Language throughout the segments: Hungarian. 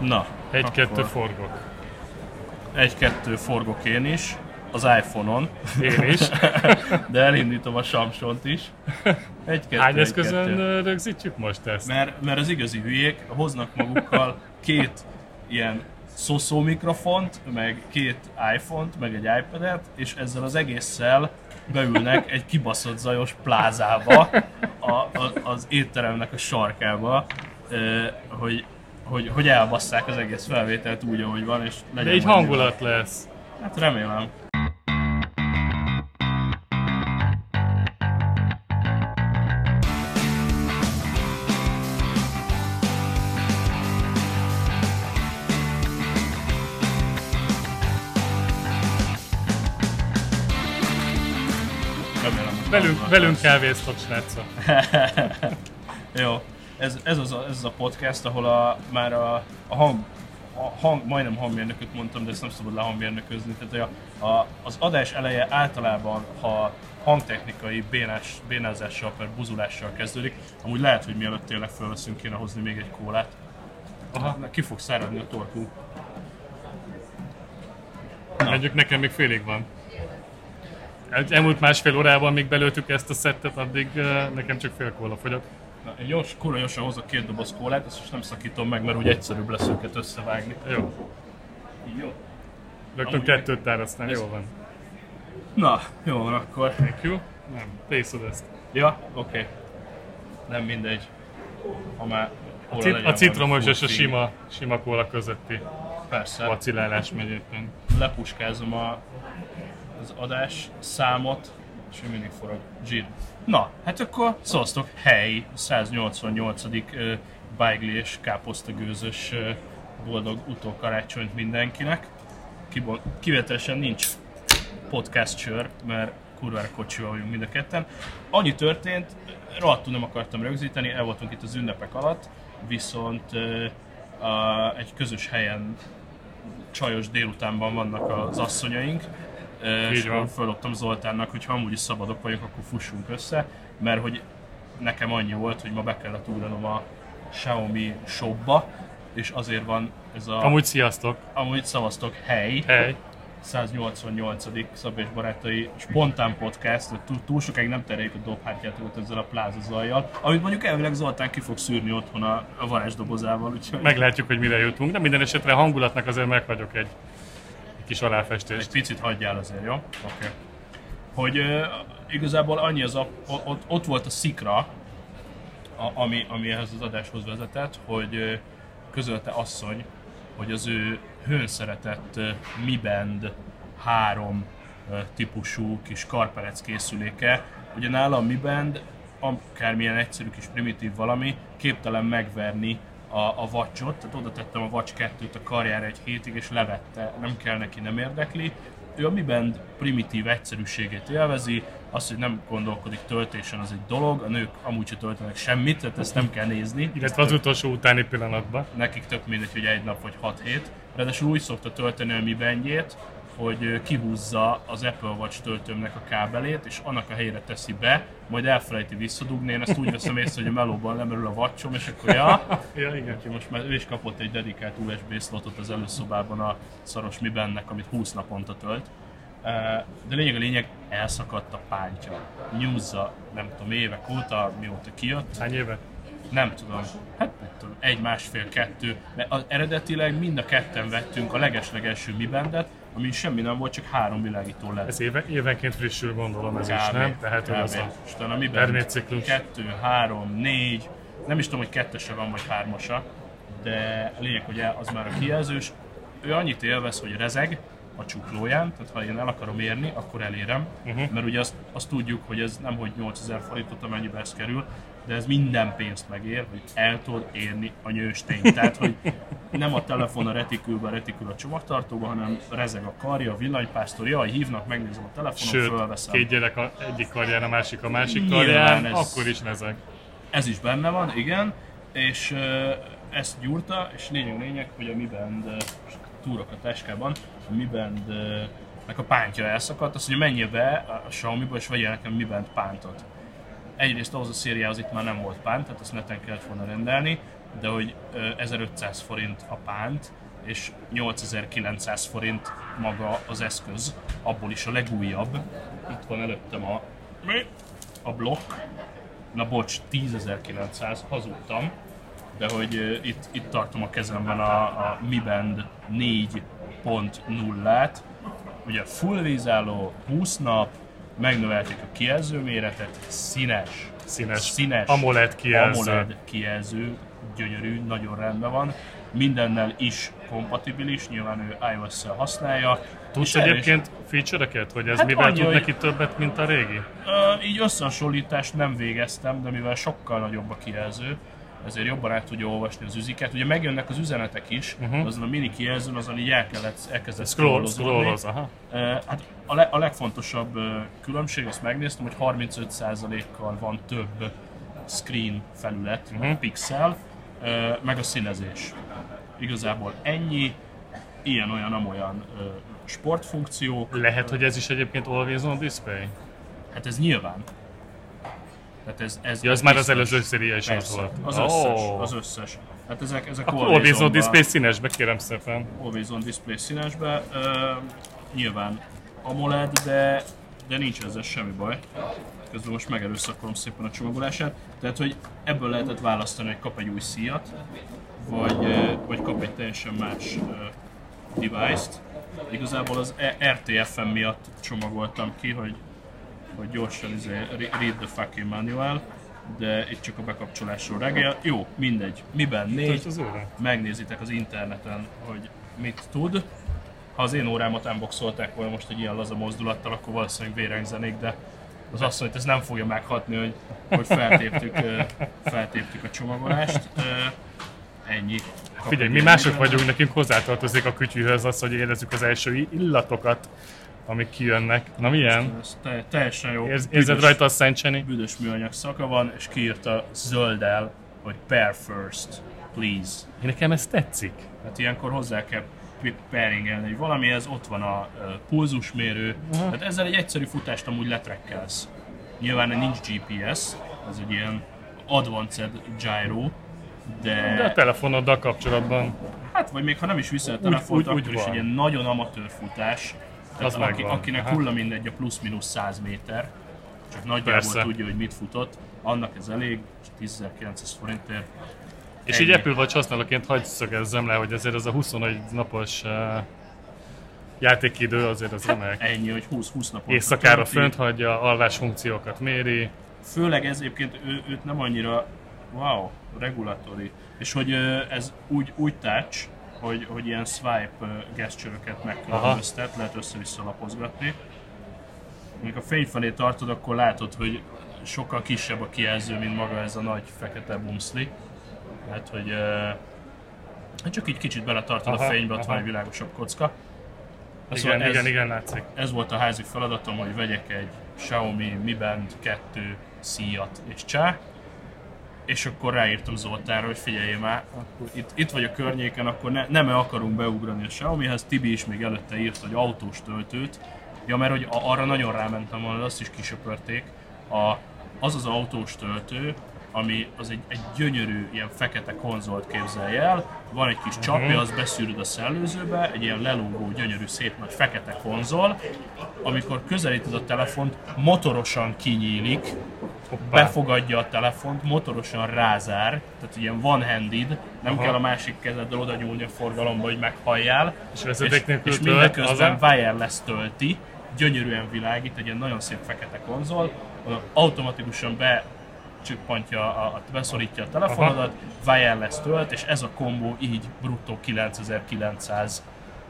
Na, Egy-kettő forgok. Egy-kettő forgok én is, az iPhone-on, Én is. de elindítom a Samsont is. Egy-kettő, Hány egy-kettő. eszközön ö, rögzítjük most ezt? Mert, mert az igazi hülyék hoznak magukkal két ilyen szoszó mikrofont, meg két iPhone-t, meg egy iPad-et, és ezzel az egésszel beülnek egy kibaszott zajos plázába, a, a, az étteremnek a sarkába, hogy, hogy, hogy elbasszák az egész felvételt úgy, ahogy van, és legyen De így hangulat lesz. jó. Hát remélem. Velünk, velünk lesz. kávéztok, srácok. Jó, ez, ez, az a, ez az a podcast, ahol a, már a, a hang, a hang, majdnem hangmérnököt mondtam, de ezt nem szabad lehangmérnöközni. Tehát a, a, az adás eleje általában, ha hangtechnikai bénás, bénázással, per buzulással kezdődik, amúgy lehet, hogy mielőtt tényleg felveszünk, kéne hozni még egy kólát. Aha. Ki fog száradni a torkú. Mondjuk nekem még félig van. El- Elmúlt másfél órában, míg belőttük ezt a szettet, addig nekem csak fél kóla fogyott. Na, én gyors, kurva gyorsan hozok két doboz kólát, ezt most nem szakítom meg, mert úgy egyszerűbb lesz őket összevágni. Jó. Jó. Rögtön kettőt tárasztál, jó van. Na, jó van akkor. Thank you. Nem, te iszod ezt. Ja, oké. Okay. Nem mindegy. Ha már A, cit- a citromos és a sima, sima kóla közötti Persze. vacilálás megy éppen. Lepuskázom a, az adás számot, és mindig forog gin. Na, hát akkor szóztok, hely, 188. ö, Beigli és káposztagőzös boldog utókarácsonyt mindenkinek. Kibon- kivételesen nincs podcast sör, mert kurvára kocsival vagyunk mind a ketten. Annyi történt, rohadtul nem akartam rögzíteni, el voltunk itt az ünnepek alatt, viszont a, egy közös helyen csajos délutánban vannak az asszonyaink, és akkor Zoltánnak, hogy ha amúgy is szabadok vagyok, akkor fussunk össze, mert hogy nekem annyi volt, hogy ma be kellett ugranom a Xiaomi shopba, és azért van ez a... Amúgy sziasztok. amúgy szavaztok, hely, Hely. 188. Szabés Barátai spontán podcast, túl, túl sokáig nem tereljük a dobhártyát ezzel a pláza zajjal, amit mondjuk elvileg Zoltán ki fog szűrni otthon a, a varázsdobozával, úgyhogy Meglátjuk, hogy mire jutunk, de minden esetre a hangulatnak azért meghagyok egy, egy kis egy aláfestést. picit hagyjál azért, jó? Oké. Okay. Hogy uh, igazából annyi az a, ott, ott volt a szikra, a, ami, ami ehhez az adáshoz vezetett, hogy uh, közölte asszony, hogy az ő hőn szeretett uh, Mi Band 3 uh, típusú kis karperec készüléke. Ugye nála a Mi Band, akármilyen egyszerű kis primitív valami, képtelen megverni a, a vacsot, tehát oda tettem a vacs 2-t a karjára egy hétig, és levette, nem kell neki, nem érdekli. Ő a Mi Band primitív egyszerűségét élvezi, az, hogy nem gondolkodik töltésen, az egy dolog, a nők amúgy se töltenek semmit, tehát ezt nem kell nézni. Illetve az utolsó utáni pillanatban. Nekik tök mindegy, hogy egy nap vagy 6 hét. Ráadásul úgy szokta tölteni a Mi Bandjét, hogy kihúzza az Apple Watch töltőmnek a kábelét, és annak a helyére teszi be, majd elfelejti visszadugni. Én ezt úgy veszem észre, hogy a melóban lemerül a watchom, és akkor ja, Ja, igen. Úgyhogy most már ő is kapott egy dedikált USB slotot az előszobában a szaros Mi bennek, amit 20 naponta tölt. De lényeg a lényeg, elszakadt a pántja. Nyúzza, nem tudom, évek óta, mióta kijött. Hány éve? Nem tudom, hát nem tudom, egy, másfél, kettő. Mert az eredetileg mind a ketten vettünk a legeslegelső Mi bendet, ami semmi nem volt, csak három világító lett. Ez éve, évenként frissül gondolom ez is, nem? Tehát az a És utána mi bent? termétciklus. Kettő, három, négy, nem is tudom, hogy kettese van, vagy hármasa, de lényeg, hogy az már a kijelzős. Ő annyit élvez, hogy rezeg a csuklóján, tehát ha én el akarom érni, akkor elérem, uh-huh. mert ugye azt, azt tudjuk, hogy ez nem hogy 8000 forintot, amennyibe ez kerül, de ez minden pénzt megér, hogy el tudod érni a nyőstényt. Tehát, hogy nem a telefon a retikülbe, a retikül a csomagtartóba, hanem rezeg a karja, a villanypásztor, jaj, hívnak, megnézem a telefonon, Sőt, fölveszem. két gyerek a egyik karján, a másik a másik karján, ez- akkor is lezek. Ez is benne van, igen, és ezt gyúrta, és lényeg lényeg, hogy a Mi Band túrok a táskában, a Mi Band nek a pántja elszakadt, azt mondja, menjél be a Xiaomi-ba, és vegyél nekem Mi Band pántot. Egyrészt ahhoz a szériához itt már nem volt pánt, tehát azt neten kellett volna rendelni, de hogy ö, 1500 forint a pánt, és 8900 forint maga az eszköz, abból is a legújabb. Itt van előttem a, mi? a blokk. Na bocs, 10.900, hazudtam. De hogy itt, itt tartom a kezemben a, a Mi Band 4.0-át. Ugye full vízálló, 20 nap, megnövelték a kijelző méretet, színes, Színes. színes AMOLED kijelző. AMOLED kijelző, gyönyörű, nagyon rendben van. Mindennel is kompatibilis, nyilván ő iOS-szel használja. Tudsz egyébként feature-eket, hogy ez Hát mivel annyi, tud neki többet, mint a régi? Ö, így összehasonlítást nem végeztem, de mivel sokkal nagyobb a kijelző, ezért jobban át tudja olvasni az üziket. Ugye megjönnek az üzenetek is, uh-huh. azon a mini kijelzőn azon így el kellett, elkezdett Scroll, scrollozódni. scrolloz, aha. Ö, Hát a, le, a legfontosabb különbség, azt megnéztem, hogy 35%-kal van több screen felület, uh-huh. pixel, meg a színezés. Igazából ennyi, ilyen-olyan-amolyan ö, sportfunkciók, Lehet, hogy ez is egyébként always on display? hát ez nyilván. Tehát ez, ez, Ja, ez már az előző széria is az volt. az összes, Ó. az összes. Hát ezek, ezek Akkor always on display színesbe, kérem szépen. Always on display színesbe. Ö, nyilván AMOLED, de, de nincs ezzel semmi baj. Közben most megerőszakolom szépen a csomagolását. Tehát, hogy ebből lehetett választani, hogy kap egy új szíjat, vagy, vagy kap egy teljesen más device-t. Igazából az E- RTFM miatt csomagoltam ki, hogy, hogy gyorsan izé, re- read the fucking manual, de itt csak a bekapcsolásról reggel. Jó, mindegy. Miben négy, megnézitek az interneten, hogy mit tud. Ha az én órámat unboxolták volna most egy ilyen laza mozdulattal, akkor valószínűleg vérengzenék, de az azt mondja, hogy ez nem fogja meghatni, hogy, hogy feltéptük, feltéptük a csomagolást. Ennyi. Kap Figyelj, mi mások vagyunk, nekünk hozzátartozik a kütyűhöz az, hogy érezzük az első illatokat, amik kijönnek. Na milyen? Ez te, teljesen jó. Érz, érzed Büdös- rajta a szentcseni? Büdös műanyag szaka van, és kiírta zölddel, hogy pair first, please. Nekem ez tetszik. Hát ilyenkor hozzá kell pairingelni, hogy valamihez ott van a pulzusmérő, tehát ezzel egy egyszerű futást amúgy letrekkelsz. Nyilván nincs GPS, ez egy ilyen advanced gyro, de, De a telefonoddal kapcsolatban hát vagy még ha nem is viszel a telefont, úgy- akkor úgy is egy ilyen nagyon amatőr futás, tehát Az aki, akinek Aha. hulla mindegy a plusz-minusz 100 méter, csak nagyjából Persze. tudja, hogy mit futott, annak ez elég, és 10.900 forintért. És Ennyi. így Apple Watch használóként hagyd szögezzem le, hogy azért ez a 21 napos uh, játékidő azért az remek. Ennyi, hogy 20-20 napot. Éjszakára fönt hagyja, alvás funkciókat méri. Főleg ez egyébként ő, őt nem annyira, wow, regulatori. És hogy ez úgy, úgy touch, hogy, hogy ilyen swipe gesture-öket megkülönböztet, lehet össze-vissza lapozgatni. Amikor a fény felé tartod, akkor látod, hogy sokkal kisebb a kijelző, mint maga ez a nagy fekete bumszli. Hát, hogy hát csak így kicsit beletartod Aha, a fénybe, ott van aha. egy világosabb kocka. Igen, Szóval igen, igen, látszik. ez volt a házi feladatom, hogy vegyek egy Xiaomi Mi Band 2 szíjat és csá, és akkor ráírtam Zoltánra, hogy figyelj már, akkor itt, itt vagy a környéken, akkor ne, nem akarunk beugrani a Xiaomihez, Tibi is még előtte írt, hogy autós töltőt, ja mert hogy arra nagyon rámentem volna, azt is kisöpörték, a, az az autós töltő, ami az egy, egy gyönyörű ilyen fekete konzolt képzelj el, van egy kis csapja, azt beszűröd a szellőzőbe, egy ilyen lelógó, gyönyörű, szép nagy fekete konzol, amikor közelíted a telefont, motorosan kinyílik, Hoppá. befogadja a telefont, motorosan rázár, tehát ilyen one-handed, nem Aha. kell a másik kezeddel oda nyúlni a forgalomba, hogy meghalljál. És nélkül és tölt, mindeközben az a- wireless tölti, gyönyörűen világít, egy ilyen nagyon szép fekete konzol, automatikusan be csüppantja, a, a, beszorítja a telefonodat, wireless tölt, és ez a kombó így bruttó 9900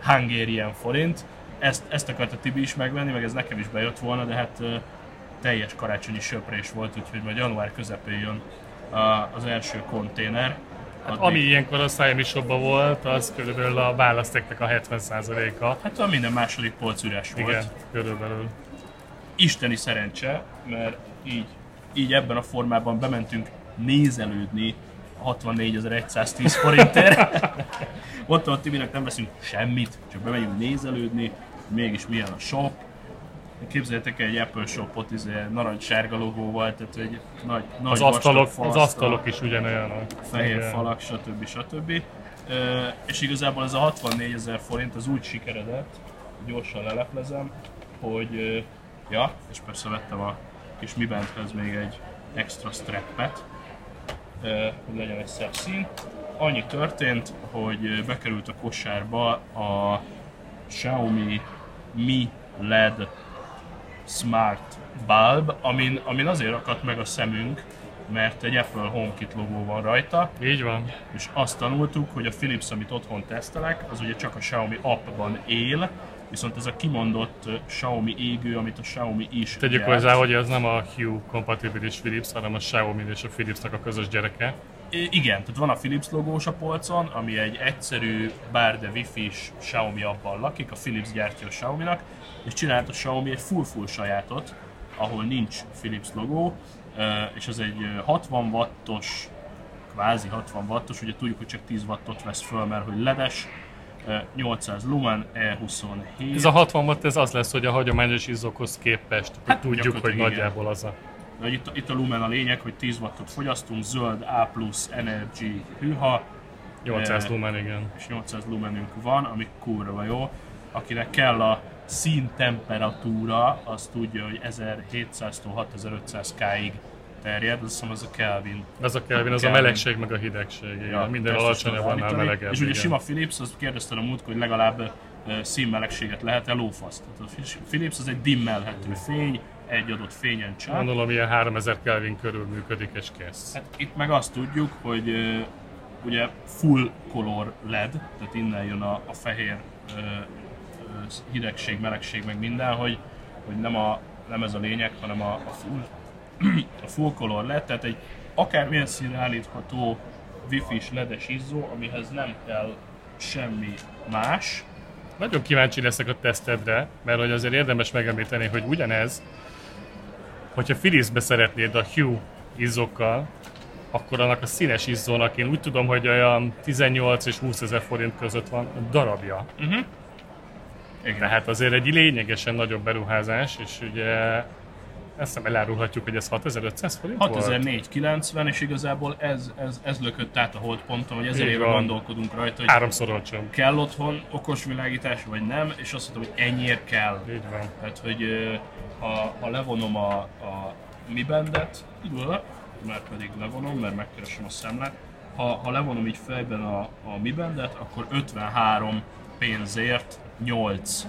Hungarian forint. Ezt, ezt akarta Tibi is megvenni, meg ez nekem is bejött volna, de hát teljes karácsonyi söprés volt, úgyhogy majd január közepén jön az első konténer. Addig- Ami ilyenkor a Xiaomi shopban volt, az körülbelül a választéknek a 70%-a. Hát a minden második polc üres volt. Igen, körülbelül. isteni szerencse, mert így, így ebben a formában bementünk nézelődni 64.110 forintért. Mondtam a Tibinek, nem veszünk semmit, csak bemegyünk nézelődni, mégis milyen a shop. Képzeljétek el egy Apple shopot, izé, narancssárga logóval, tehát egy nagy, nagy Az asztalok, az asztalok is ugyanolyanok. fehér Igen. falak, stb. stb. Ö, és igazából ez a 64 ezer forint az úgy sikeredett, gyorsan leleplezem, hogy ja, és persze vettem a kis Mi Bandhez még egy extra strappet, hogy legyen egy szebb szín. Annyi történt, hogy bekerült a kosárba a Xiaomi Mi LED Smart Bulb, amin, amin azért akadt meg a szemünk, mert egy Apple HomeKit logó van rajta, Így van. és azt tanultuk, hogy a Philips, amit otthon tesztelek, az ugye csak a Xiaomi appban él, viszont ez a kimondott Xiaomi égő, amit a Xiaomi is Tegyük gyárt. hozzá, hogy ez nem a Hue kompatibilis Philips, hanem a Xiaomi és a Philipsnek a közös gyereke. Igen, tehát van a Philips logós a polcon, ami egy egyszerű, bár de wifi-s Xiaomi abban lakik, a Philips gyártja a Xiaomi-nak, és csinált a Xiaomi egy full-full sajátot, ahol nincs Philips logó, és ez egy ö, 60 wattos, kvázi 60 wattos, ugye tudjuk, hogy csak 10 wattot vesz föl, mert hogy ledes, 800 lumen, E E27. Ez a 60 watt, ez az lesz, hogy a hagyományos izzókhoz képest, hogy Hát, tudjuk, hogy igen. nagyjából az a... De itt, itt a lumen a lényeg, hogy 10 wattot fogyasztunk, zöld A+, Energy, hűha, 800 Eh, lumen, igen. és 800 lumenünk van, ami kurva jó. Akinek kell a színtemperatura, az tudja, hogy 1700-tól 6500 K-ig terjed, azt hiszem az a Kelvin. Ez a Kelvin, az a Kelvin. melegség meg a hidegség. Igen. Ja, Minden alacsonyabb, annál melegebb. És ugye igen. sima Philips, azt kérdeztem a múltkor, hogy legalább színmelegséget lehet-e lófasz. Tehát a Philips az egy dimmelhető fény, egy adott fényen csak. Gondolom, ilyen 3000 Kelvin körül működik és kész. Hát itt meg azt tudjuk, hogy ugye full color LED, tehát innen jön a, a fehér hidegség, melegség, meg minden, hogy, hogy nem, a, nem ez a lényeg, hanem a, a, full, a full color LED, tehát egy akármilyen színre állítható wifi-s ledes izzó, amihez nem kell semmi más. Nagyon kíváncsi leszek a tesztedre, mert hogy azért érdemes megemlíteni, hogy ugyanez, hogyha Philipsbe szeretnéd a Hue izzókkal, akkor annak a színes izzónak én úgy tudom, hogy olyan 18 és 20 ezer forint között van darabja. Igen. Tehát azért egy lényegesen nagyobb beruházás, és ugye ezt nem elárulhatjuk, hogy ez 6500 forint volt? 6490, és igazából ez, ez, ez lökött át a holdponton, hogy ezer éve gondolkodunk rajta, hogy Háromszor olcsóbb. kell otthon okos világítás, vagy nem, és azt mondtam, hogy ennyiért kell. Így van. Tehát, hogy ha, ha levonom a, a Mi Bandet, mert pedig levonom, mert megkeresem a szemlet, ha, ha levonom így fejben a, a Mi Bandet, akkor 53 pénzért 8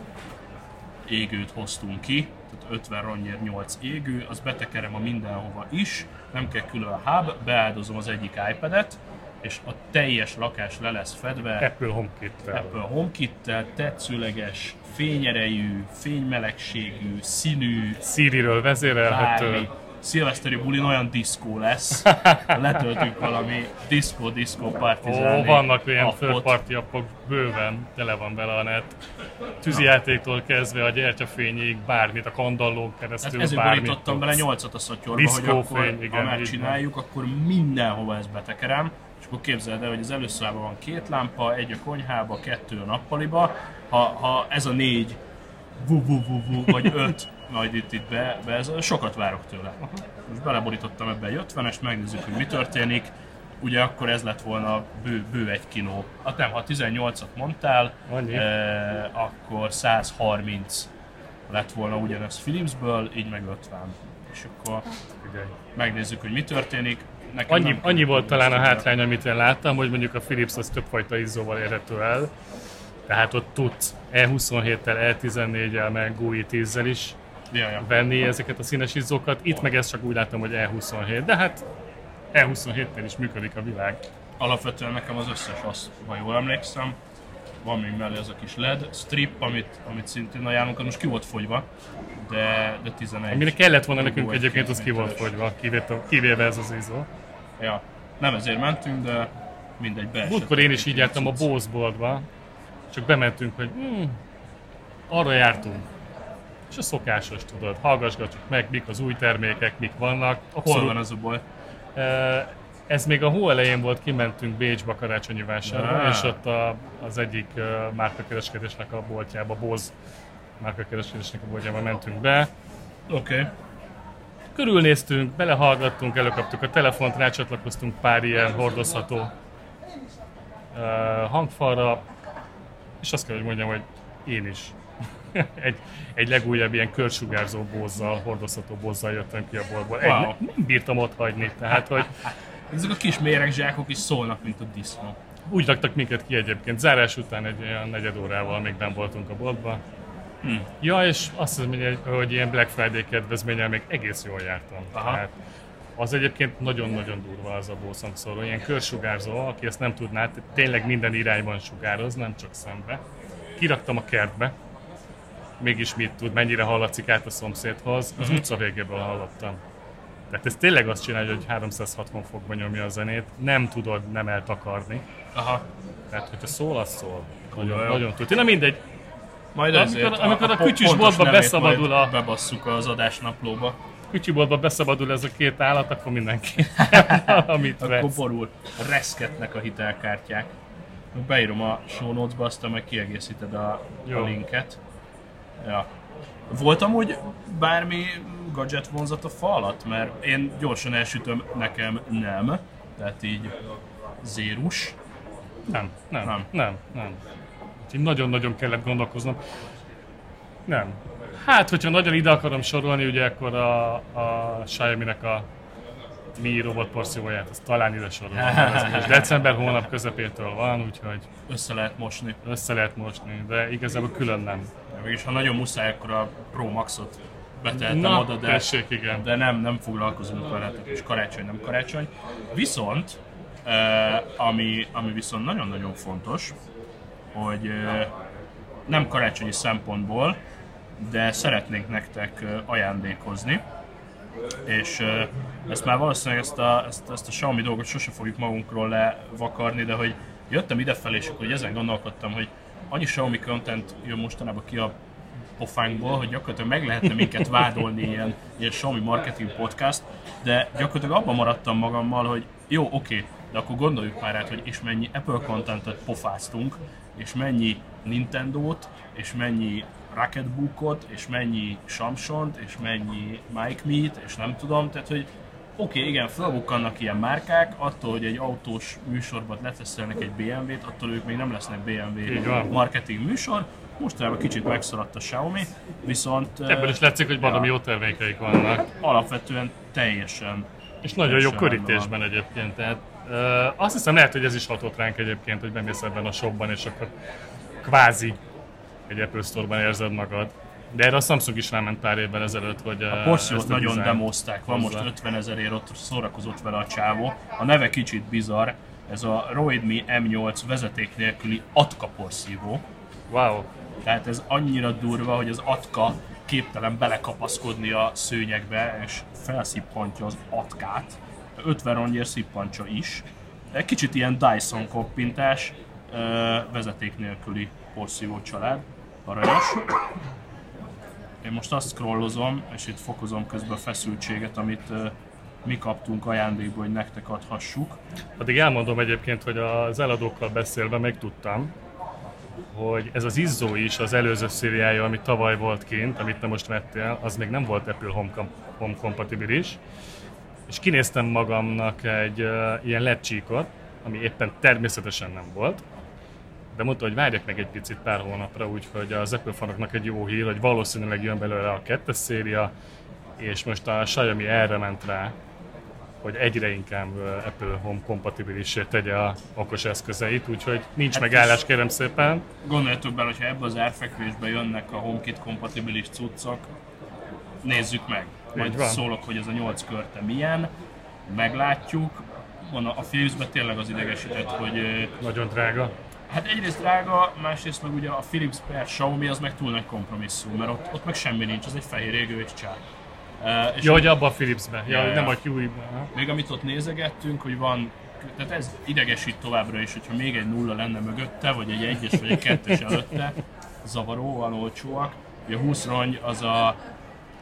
égőt hoztunk ki, 50 rongyért 8 égő, az betekerem a mindenhova is, nem kell külön hub, beáldozom az egyik iPad-et, és a teljes lakás le lesz fedve Apple HomeKit-tel. Apple HomeKit-tel, tetszőleges, fényerejű, fénymelegségű, színű, Siri-ről vezérelhető. bármi. Szilveszteri bulin olyan diszkó lesz. Letöltünk valami diszkó, diszkó Ó, partizálni. vannak ilyen third appok bőven, tele van vele a net. Tűzijátéktól kezdve a gyertyafényig, bármit, a kandallón Hát keresztül, ezért bármit. borítottam bele nyolcat a szatyorba, hogy akkor, igen, ha megcsináljuk, akkor mindenhova ezt betekerem. És akkor képzeld el, hogy az előszobában van két lámpa, egy a konyhába, kettő a nappaliba. Ha, ha ez a négy vu, vu, vu, vu, vagy öt, majd itt, itt be, be ez, sokat várok tőle. Most beleborítottam ebbe egy 50-est, megnézzük, hogy mi történik. Ugye akkor ez lett volna bő, bő egy kiló. Hát nem, ha 18-at mondtál, Annyi. eh, akkor 130 lett volna ugyanez Philipsből, így meg 50. És akkor megnézzük, hogy mi történik. Nekem Annyi, annyi volt talán a hátrány, amit én láttam, hogy mondjuk a Philips az többfajta izzóval érhető el. Tehát ott tudsz E27-tel, E14-el, meg GUI 10-zel is Ja, ja. venni ezeket a színes izzókat. Itt meg ezt csak úgy láttam, hogy E27, de hát E27-tel is működik a világ. Alapvetően nekem az összes az, ha jól emlékszem. Van még mellé az a kis LED strip, amit, amit szintén ajánlunk, most ki volt fogyva, de, de 11. Amire kellett volna nekünk egy egyébként, az ki volt fogyva, kivéve, kivéve ez az izzó. Ja, nem ezért mentünk, de mindegy, beesett. Múltkor én is így jártam a. Bose boltba, csak bementünk, hogy hmm, arra jártunk. És a szokásos, tudod, hallgasgatjuk meg, mik az új termékek, mik vannak. Hol Abszolút, van az Ez még a hó elején volt, kimentünk Bécsbe karácsonyi vásárra, Ah. és ott a, az egyik márkakereskedésnek a boltjába, Bose márkakereskedésnek a boltjába mentünk be. Oké. Okay. Körülnéztünk, belehallgattunk, előkaptuk a telefont, rácsatlakoztunk pár ilyen hordozható uh, hangfalra, és azt kell, hogy mondjam, hogy én is egy, egy legújabb ilyen körsugárzó bozzal, hordozható bozzal jöttem ki a boltból. Egy, Wow. nem, nem bírtam ott hagyni, tehát hogy Ezek a kis méregzsákok is szólnak, mint a disznó. úgy raktak minket ki egyébként. Zárás után egy olyan negyed órával még nem voltunk a boltban. Hmm. Ja, és azt hiszem, hogy- ilyen Black Friday kedvezménnyel még egész jól jártam. Aha. Tehát az egyébként nagyon-nagyon durva az a Bose szóló. Ilyen körsugárzó, aki ezt nem tudná, tényleg minden irányban sugároz, nem csak szembe. Kiraktam a kertbe, mégis mit tud, mennyire hallatszik át a szomszédhoz, az utca végéből hallottam. Tehát ez tényleg azt csinálja, hogy 360 fokban nyomja a zenét, nem tudod nem eltakarni. Aha. Tehát, hogyha szól, az szól. Nagyon, jó. nagyon tud. Na mindegy, Majd Amikor- ezért amikor a po- kütyűs pontos boltba beszabadul a- Bebasszuk az adásnaplóba. kütyűboltba beszabadul ez a két állat, akkor mindenki valamit Akkor vesz. borul, reszketnek a hitelkártyák. Beírom a show notes-ba, aztán meg kiegészíted a, a linket. Ja. Volt amúgy bármi gadget vonzat a fa alatt? Mert én gyorsan elsütöm, nekem nem. Tehát így zérus. Nem, nem, Nem. nem, nem. nem. Úgyhogy nagyon-nagyon kellett gondolkoznom. Nem. Hát, hogyha nagyon ide akarom sorolni, ugye akkor a, a Xiaomi-nek a Mi robot porcióját, azt talán ide sorolom. És december hónap közepétől van, úgyhogy Össze lehet mosni. össze lehet mosni, de igazából külön nem. Mégis ha nagyon muszáj, akkor a Pro Maxot beteltem Na, oda, de, tessék, igen. de nem, nem foglalkozunk vele, és karácsony nem karácsony. Viszont, ami, ami viszont nagyon-nagyon fontos, hogy nem karácsonyi szempontból, de szeretnénk nektek ajándékozni, és ezt már valószínűleg ezt a, ezt, ezt a Xiaomi dolgot sose fogjuk magunkról levakarni, de hogy jöttem idefelé, és akkor hogy ezen gondolkodtam, hogy annyi Xiaomi content jön mostanában ki a pofánkból, hogy gyakorlatilag meg lehetne minket vádolni ilyen, ilyen Xiaomi marketing podcast, de gyakorlatilag abban maradtam magammal, hogy jó, oké, de akkor gondoljuk már át, hogy és mennyi Apple contentet pofáztunk, és mennyi Nintendo-t, és mennyi Rocketbookot, és mennyi Samsung-t, és mennyi Mike Meet, és nem tudom, tehát hogy oké, okay, igen, felbukkannak ilyen márkák, attól, hogy egy autós műsorban leteszelnek egy BMW-t, attól ők még nem lesznek BMW van. marketing műsor. Mostanában kicsit megszaradt a Xiaomi, viszont Ebből is látszik, hogy valami jó termékeik vannak. alapvetően teljesen És nagyon jó Teljesen körítésben egyébként. Tehát, ö, azt hiszem lehet, hogy ez is hatott ránk egyébként, hogy bemész ebben a shopban, és akkor kvázi egy Apple Store-ban érzed magad. De erre a Samsung is ráment pár évvel ezelőtt, hogy A porciót nagyon design demozták, van most 50 ezerért, ott szórakozott vele a csávó. A neve kicsit bizarr, ez a Roidme M8 vezeték nélküli Atka porszívó. Wow. Tehát ez annyira durva, hogy az Atka képtelen belekapaszkodni a szőnyegbe, és felszippantja az Atkát. 50 rongyért szippantja is. Egy kicsit ilyen Dyson koppintás, ö, vezeték nélküli porszívó család. Aranyos. Én most azt scrollozom, és itt fokozom közben a feszültséget, amit mi kaptunk ajándékba, hogy nektek adhassuk. Addig elmondom egyébként, hogy az eladókkal beszélve megtudtam, hogy ez az Izzó is az előző szériája, ami tavaly volt kint, amit te most vettél, az még nem volt Apple Home, Home kompatibilis. És kinéztem magamnak egy uh, ilyen LED csíkot, ami éppen természetesen nem volt, de mondta, hogy várjak meg egy picit pár hónapra, úgyhogy az Apple fanoknak egy jó hír, hogy valószínűleg jön belőle a kettes széria, és most a Xiaomi erre ment rá, hogy egyre inkább Apple Home kompatibilissé tegye a okos eszközeit, úgyhogy nincs Hát megállás kérem szépen. Gondoljatok bele, hogyha ebbe az árfekvésbe jönnek a HomeKit kompatibilis cuccok, nézzük meg. Majd szólok, hogy ez a 8 körte milyen, meglátjuk. Van a a Philipsbe tényleg az idegesített, hogy Nagyon drága. Hát egyrészt drága, másrészt meg ugye a Philips per Xiaomi az meg túl nagy kompromisszum, mert ott, ott meg semmi nincs, az egy fehér égő és csár. Uh, és Ja, hogy abban a Philipsbe. Ja, ja. nem a Huey-ben. még amit ott nézegettünk, hogy van, tehát ez idegesít továbbra is, hogyha még egy nulla lenne mögötte, vagy egy egyes, vagy egy kettes előtte, zavaróan olcsóak. Ugye a 20 rongy az a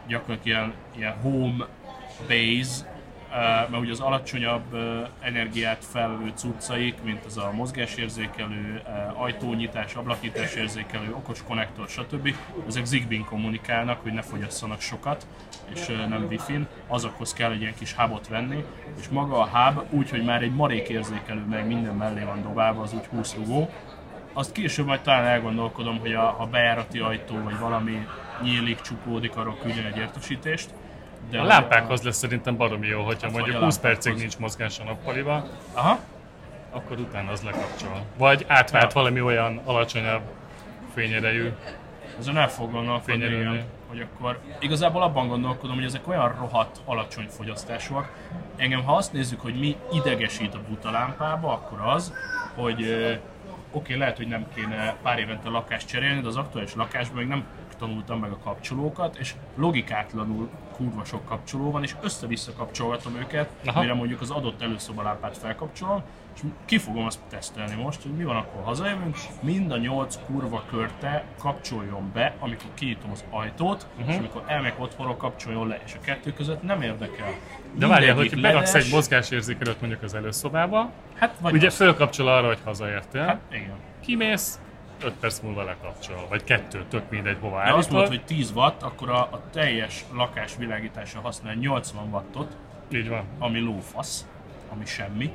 gyakorlatilag ilyen, ilyen home base, mert ugye az alacsonyabb energiát felvevő cuccaik, mint az a mozgásérzékelő, ajtónyitás, ablakítás érzékelő, okos konnektor, stb. Ezek Zigbee-n kommunikálnak, hogy ne fogyasszanak sokat, és nem Wi-Fi-n. Azokhoz kell egy ilyen kis hubot venni, és maga a hub úgy, hogy már egy marék érzékelő, meg minden mellé van dobálva, az úgy 20 rugó. Azt később majd talán elgondolkodom, hogy a, a bejárati ajtó vagy valami nyílik, csukódik, arról küldjön egy értesítést de a lámpákhoz lesz szerintem baromi jó, hogyha hát mondjuk 20 percig nincs mozgás a nappaliba, Aha. akkor utána az lekapcsol. Vagy átvált ja. valami olyan alacsonyabb fényerejű. Ezen el fog gondolkodni, hogy akkor igazából abban gondolkodom, hogy ezek olyan rohadt alacsony fogyasztásúak. Engem, ha azt nézzük, hogy mi idegesít a buta lámpába, akkor az, hogy oké, okay, lehet, hogy nem kéne pár évente lakást cserélni, de az aktuális lakásban még nem tanultam meg a kapcsolókat, és logikátlanul kurva sok kapcsoló van, és össze-vissza kapcsolgatom őket, Aha. mire mondjuk az adott előszobalámpát felkapcsolom, és ki fogom azt tesztelni most, hogy mi van akkor hazajövünk, mind a nyolc kurva körte kapcsoljon be, amikor kinyitom az ajtót, uh-huh. és amikor elmegyek otthonról kapcsoljon le, és a kettő között nem érdekel. De várjál, hogy beraksz egy mozgásérzékelőt mondjuk az előszobába, hát, vagy ugye fölkapcsol arra, hogy hazaértél. Hát igen. Kimész, 5 perc múlva lekapcsol, vagy kettő, tök mindegy, hova állítva. azt mondod, hogy 10 watt, akkor a, a teljes lakás világítása használ 80 wattot. Így van. Ami lófasz, ami semmi.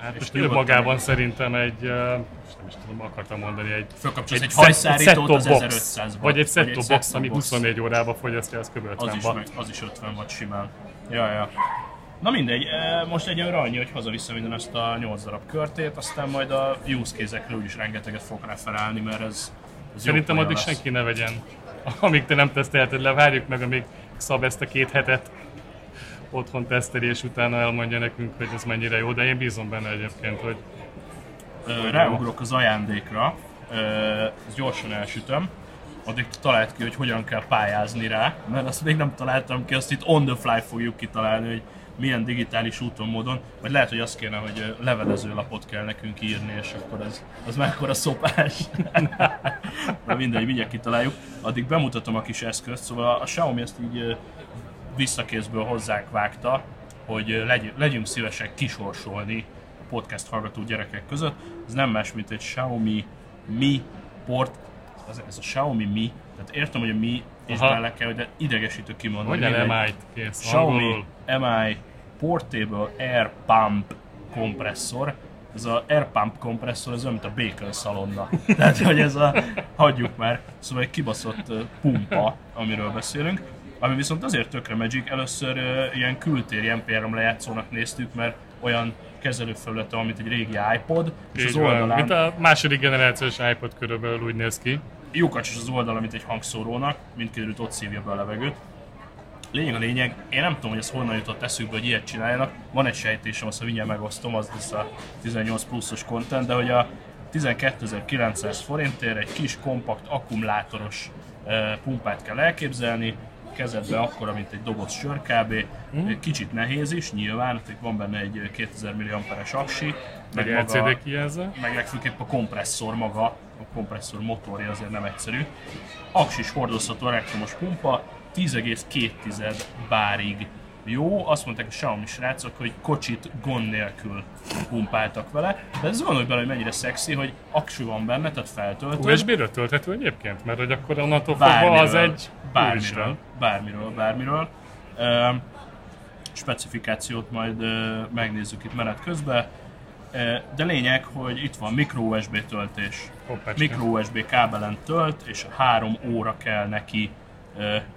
Hát és most ő magában szerintem egy, nem is tudom, akartam mondani, egy, egy, egy hajszárítót az 1500 watt. Vagy egy set box, ami 24 órában fogyasztja, az kb. 50 az is, meg, az is 50 watt simán. Ja, ja. Na mindegy, most egyelőre annyi, hogy hazaviszem minden ezt a 8 darab körtét, aztán majd a use case-ekről úgyis rengeteget fog referálni, mert ez, ez Szerintem addig lesz. senki ne vegyen. Amíg te nem tesztelted le, várjuk meg, amíg Szab ezt a két hetet otthon teszteli, és utána elmondja nekünk, hogy ez mennyire jó, de én bízom benne egyébként, hogy... Ráugrok az ajándékra, ezt gyorsan elsütöm, addig talált ki, hogy hogyan kell pályázni rá, mert azt még nem találtam ki, azt itt on the fly fogjuk kitalálni, hogy milyen digitális úton, módon, vagy lehet, hogy azt kéne, hogy levelező lapot kell nekünk írni, és akkor ez, az mekkora szopás. De mindegy, mindjárt kitaláljuk. Addig bemutatom a kis eszközt, szóval a Xiaomi ezt így visszakézből hozzánk vágta, hogy legyünk szívesek kisorsolni a podcast hallgató gyerekek között. Ez nem más, mint egy Xiaomi Mi port, ez, ez a Xiaomi Mi, tehát értem, hogy a Mi és bele kell, de idegesítő kimondani. Hogy nem mi kész, Xiaomi Mi Portable Air Pump kompresszor. Ez a Air Pump kompresszor, ez olyan, mint a Bacon szalonna. Tehát, hogy ez a, hagyjuk már, szóval egy kibaszott pumpa, amiről beszélünk. Ami viszont azért tökre Magic, először uh, ilyen kültéri MP3 lejátszónak néztük, mert olyan kezelőfelülete van, mint egy régi iPod, és Így az oldalán... Van. Mint a második generációs iPod körülbelül úgy néz ki. Lyukacs az oldala, mint egy hangszórónak, mint kiderült ott szívja be a levegőt. Lényeg a lényeg, én nem tudom, hogy ez honnan jutott eszükbe, hogy ilyet csináljanak. Van egy sejtésem, azt mindjárt megosztom, az lesz a 18 pluszos content, de hogy a 12.900 forintért egy kis kompakt akkumulátoros pumpát kell elképzelni, kezedbe akkora, mint egy doboz sör kb. Mm. Kicsit nehéz is, nyilván, van benne egy 2000 mAh-es aksi, meg, meg LCD kijelző. Meg legfőképp a kompresszor maga, a kompresszor motorja azért nem egyszerű. Aksis hordozható elektromos pumpa, 10,2 bárig jó. Azt mondták a Xiaomi srácok, hogy kocsit gond nélkül pumpáltak vele. De ez gondolj bele, hogy mennyire szexi, hogy aksi van benne, tehát feltöltő. USB-ről tölthető egyébként? Mert hogy akkor onnantól fogva az egy bármiről, bármiről, bármiről. Uh, specifikációt majd uh, megnézzük itt menet közben. Uh, de lényeg, hogy itt van micro USB töltés. Hoppácska. Micro USB kábelen tölt, és három óra kell neki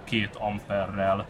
két amperrel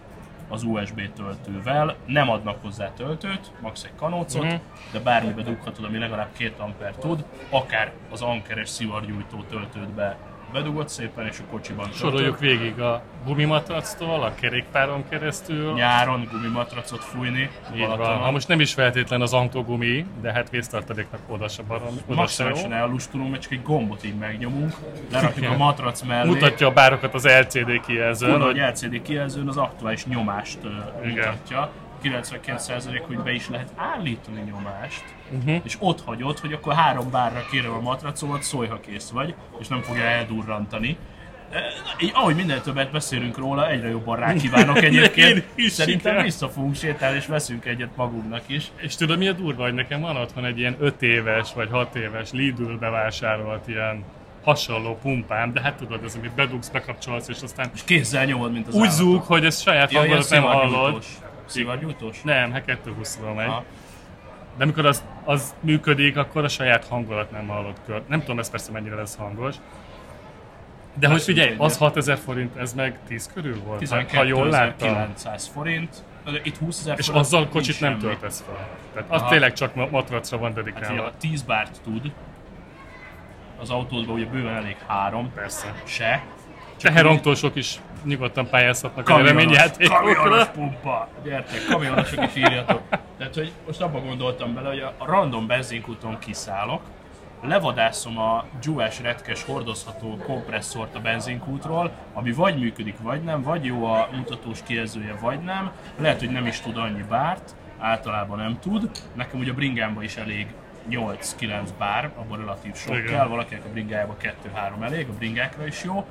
az USB töltővel, nem adnak hozzá töltőt, max egy kanócot, mm-hmm. de bármibe dughatod, ami legalább két amper tud, akár az ankeres szivargyújtó töltődbe bedugott szépen, és a kocsiban töltött. Soroljuk végig a gumimatractól, a kerékpáron keresztül. Nyáron gumimatracot fújni. Így van. Ha most nem is feltétlen az antogumi, de hát víztartaléknak oda se barom. Maximálisan ellustulunk, mert csak egy gombot így megnyomunk, lerakjuk a matrac mellé. Mutatja a bárokat az LCD kijelzőn. Kurva, hogy LCD kijelzőn az aktuális nyomást Igen. mutatja. 99% hogy be is lehet állítani nyomást, uh-huh. és ott hagyod, hogy akkor három bárra kérem a matracomat, szólj, ha kész vagy, és nem fogja eldurrantani. így, ahogy minél többet beszélünk róla, egyre jobban rákívánok egyébként. Én is, Szerintem igen. vissza fogunk sétálni, és veszünk egyet magunknak is. És tudod mi a durva, hogy nekem van otthon egy ilyen 5 éves vagy 6 éves Lidl bevásárolt ilyen hasonló pumpám, de hát tudod, ez amit bedugsz, bekapcsolsz, és aztán És kézzel nyomod, mint az úgy zúg, hogy ez saját Ja, hangodat nem hallod. szivargyújtós. Szivargyújtós? Nem, hát 220-ról megy. Aha. De amikor az, az működik, akkor a saját hangodat nem hallod kör. Nem tudom, ez persze mennyire lesz hangos. De hogy figyelj, az 6000 forint, ez meg 10 körül volt? Ha- Ha jól láttam. 12.900 forint. Itt 20 ezer És azzal kocsit nem semmi. töltesz fel. Tehát az Aha. tényleg csak ma- matracra van Hát dedikálva. ha 10 bárt tud, az autódban ugye bőven elég három, Persze. se. Teherautósok is nyugodtan pályázhatnak a Kamionos, kamionos reményjátékokra. pumpa! Gyertek, kamionosok is írjatok. Tehát, hogy most abba gondoltam bele, hogy a random benzinkúton kiszállok, levadászom a dzsúvás retkes hordozható kompresszort a benzinkútról, ami vagy működik, vagy nem, vagy jó a mutatós kijelzője, vagy nem. Lehet, hogy nem is tud annyi bárt, általában nem tud. Nekem ugye a bringámban is elég 8-9 bár, abban relatív sok Igen. kell, valakinek a bringájában 2-3 elég, a bringákra is jó.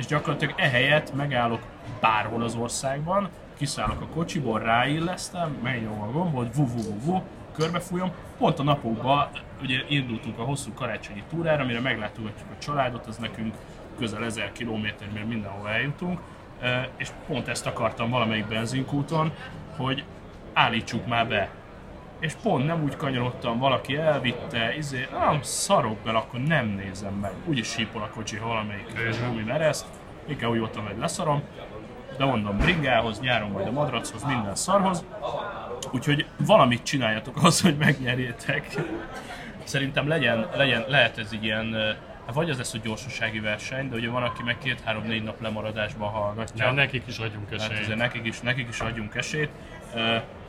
És gyakorlatilag ehelyett megállok bárhol az országban, kiszállok a kocsiból, ráillesztem, megnyomom a gombot, vu, vu, vu, vu, körbefújom. Pont a napokban ugye indultunk a hosszú karácsonyi túrára, amire meglátogatjuk a családot, az nekünk közel 1000 km, mert mindenhol eljutunk. És pont ezt akartam valamelyik benzinkúton, hogy állítsuk már be. És pont nem úgy kanyarodtam, valaki elvitte, izé, nem szarok bele, akkor nem nézem meg. Úgyis sípol a kocsi, ha valamelyik gumi mereszt, inkább úgy voltam, hogy leszarom. De mondom, bringához, nyáron majd a madrachoz, minden szarhoz. Úgyhogy valamit csináljatok az, hogy megnyerjétek. Szerintem legyen, legyen, lehet ez így ilyen, hát vagy az lesz, hogy gyorsasági verseny, de ugye van, aki meg két-három-négy nap lemaradásban hallgatja. Ja, nekik is adjunk Hát esélyt. azért nekik is, nekik is adjunk esélyt.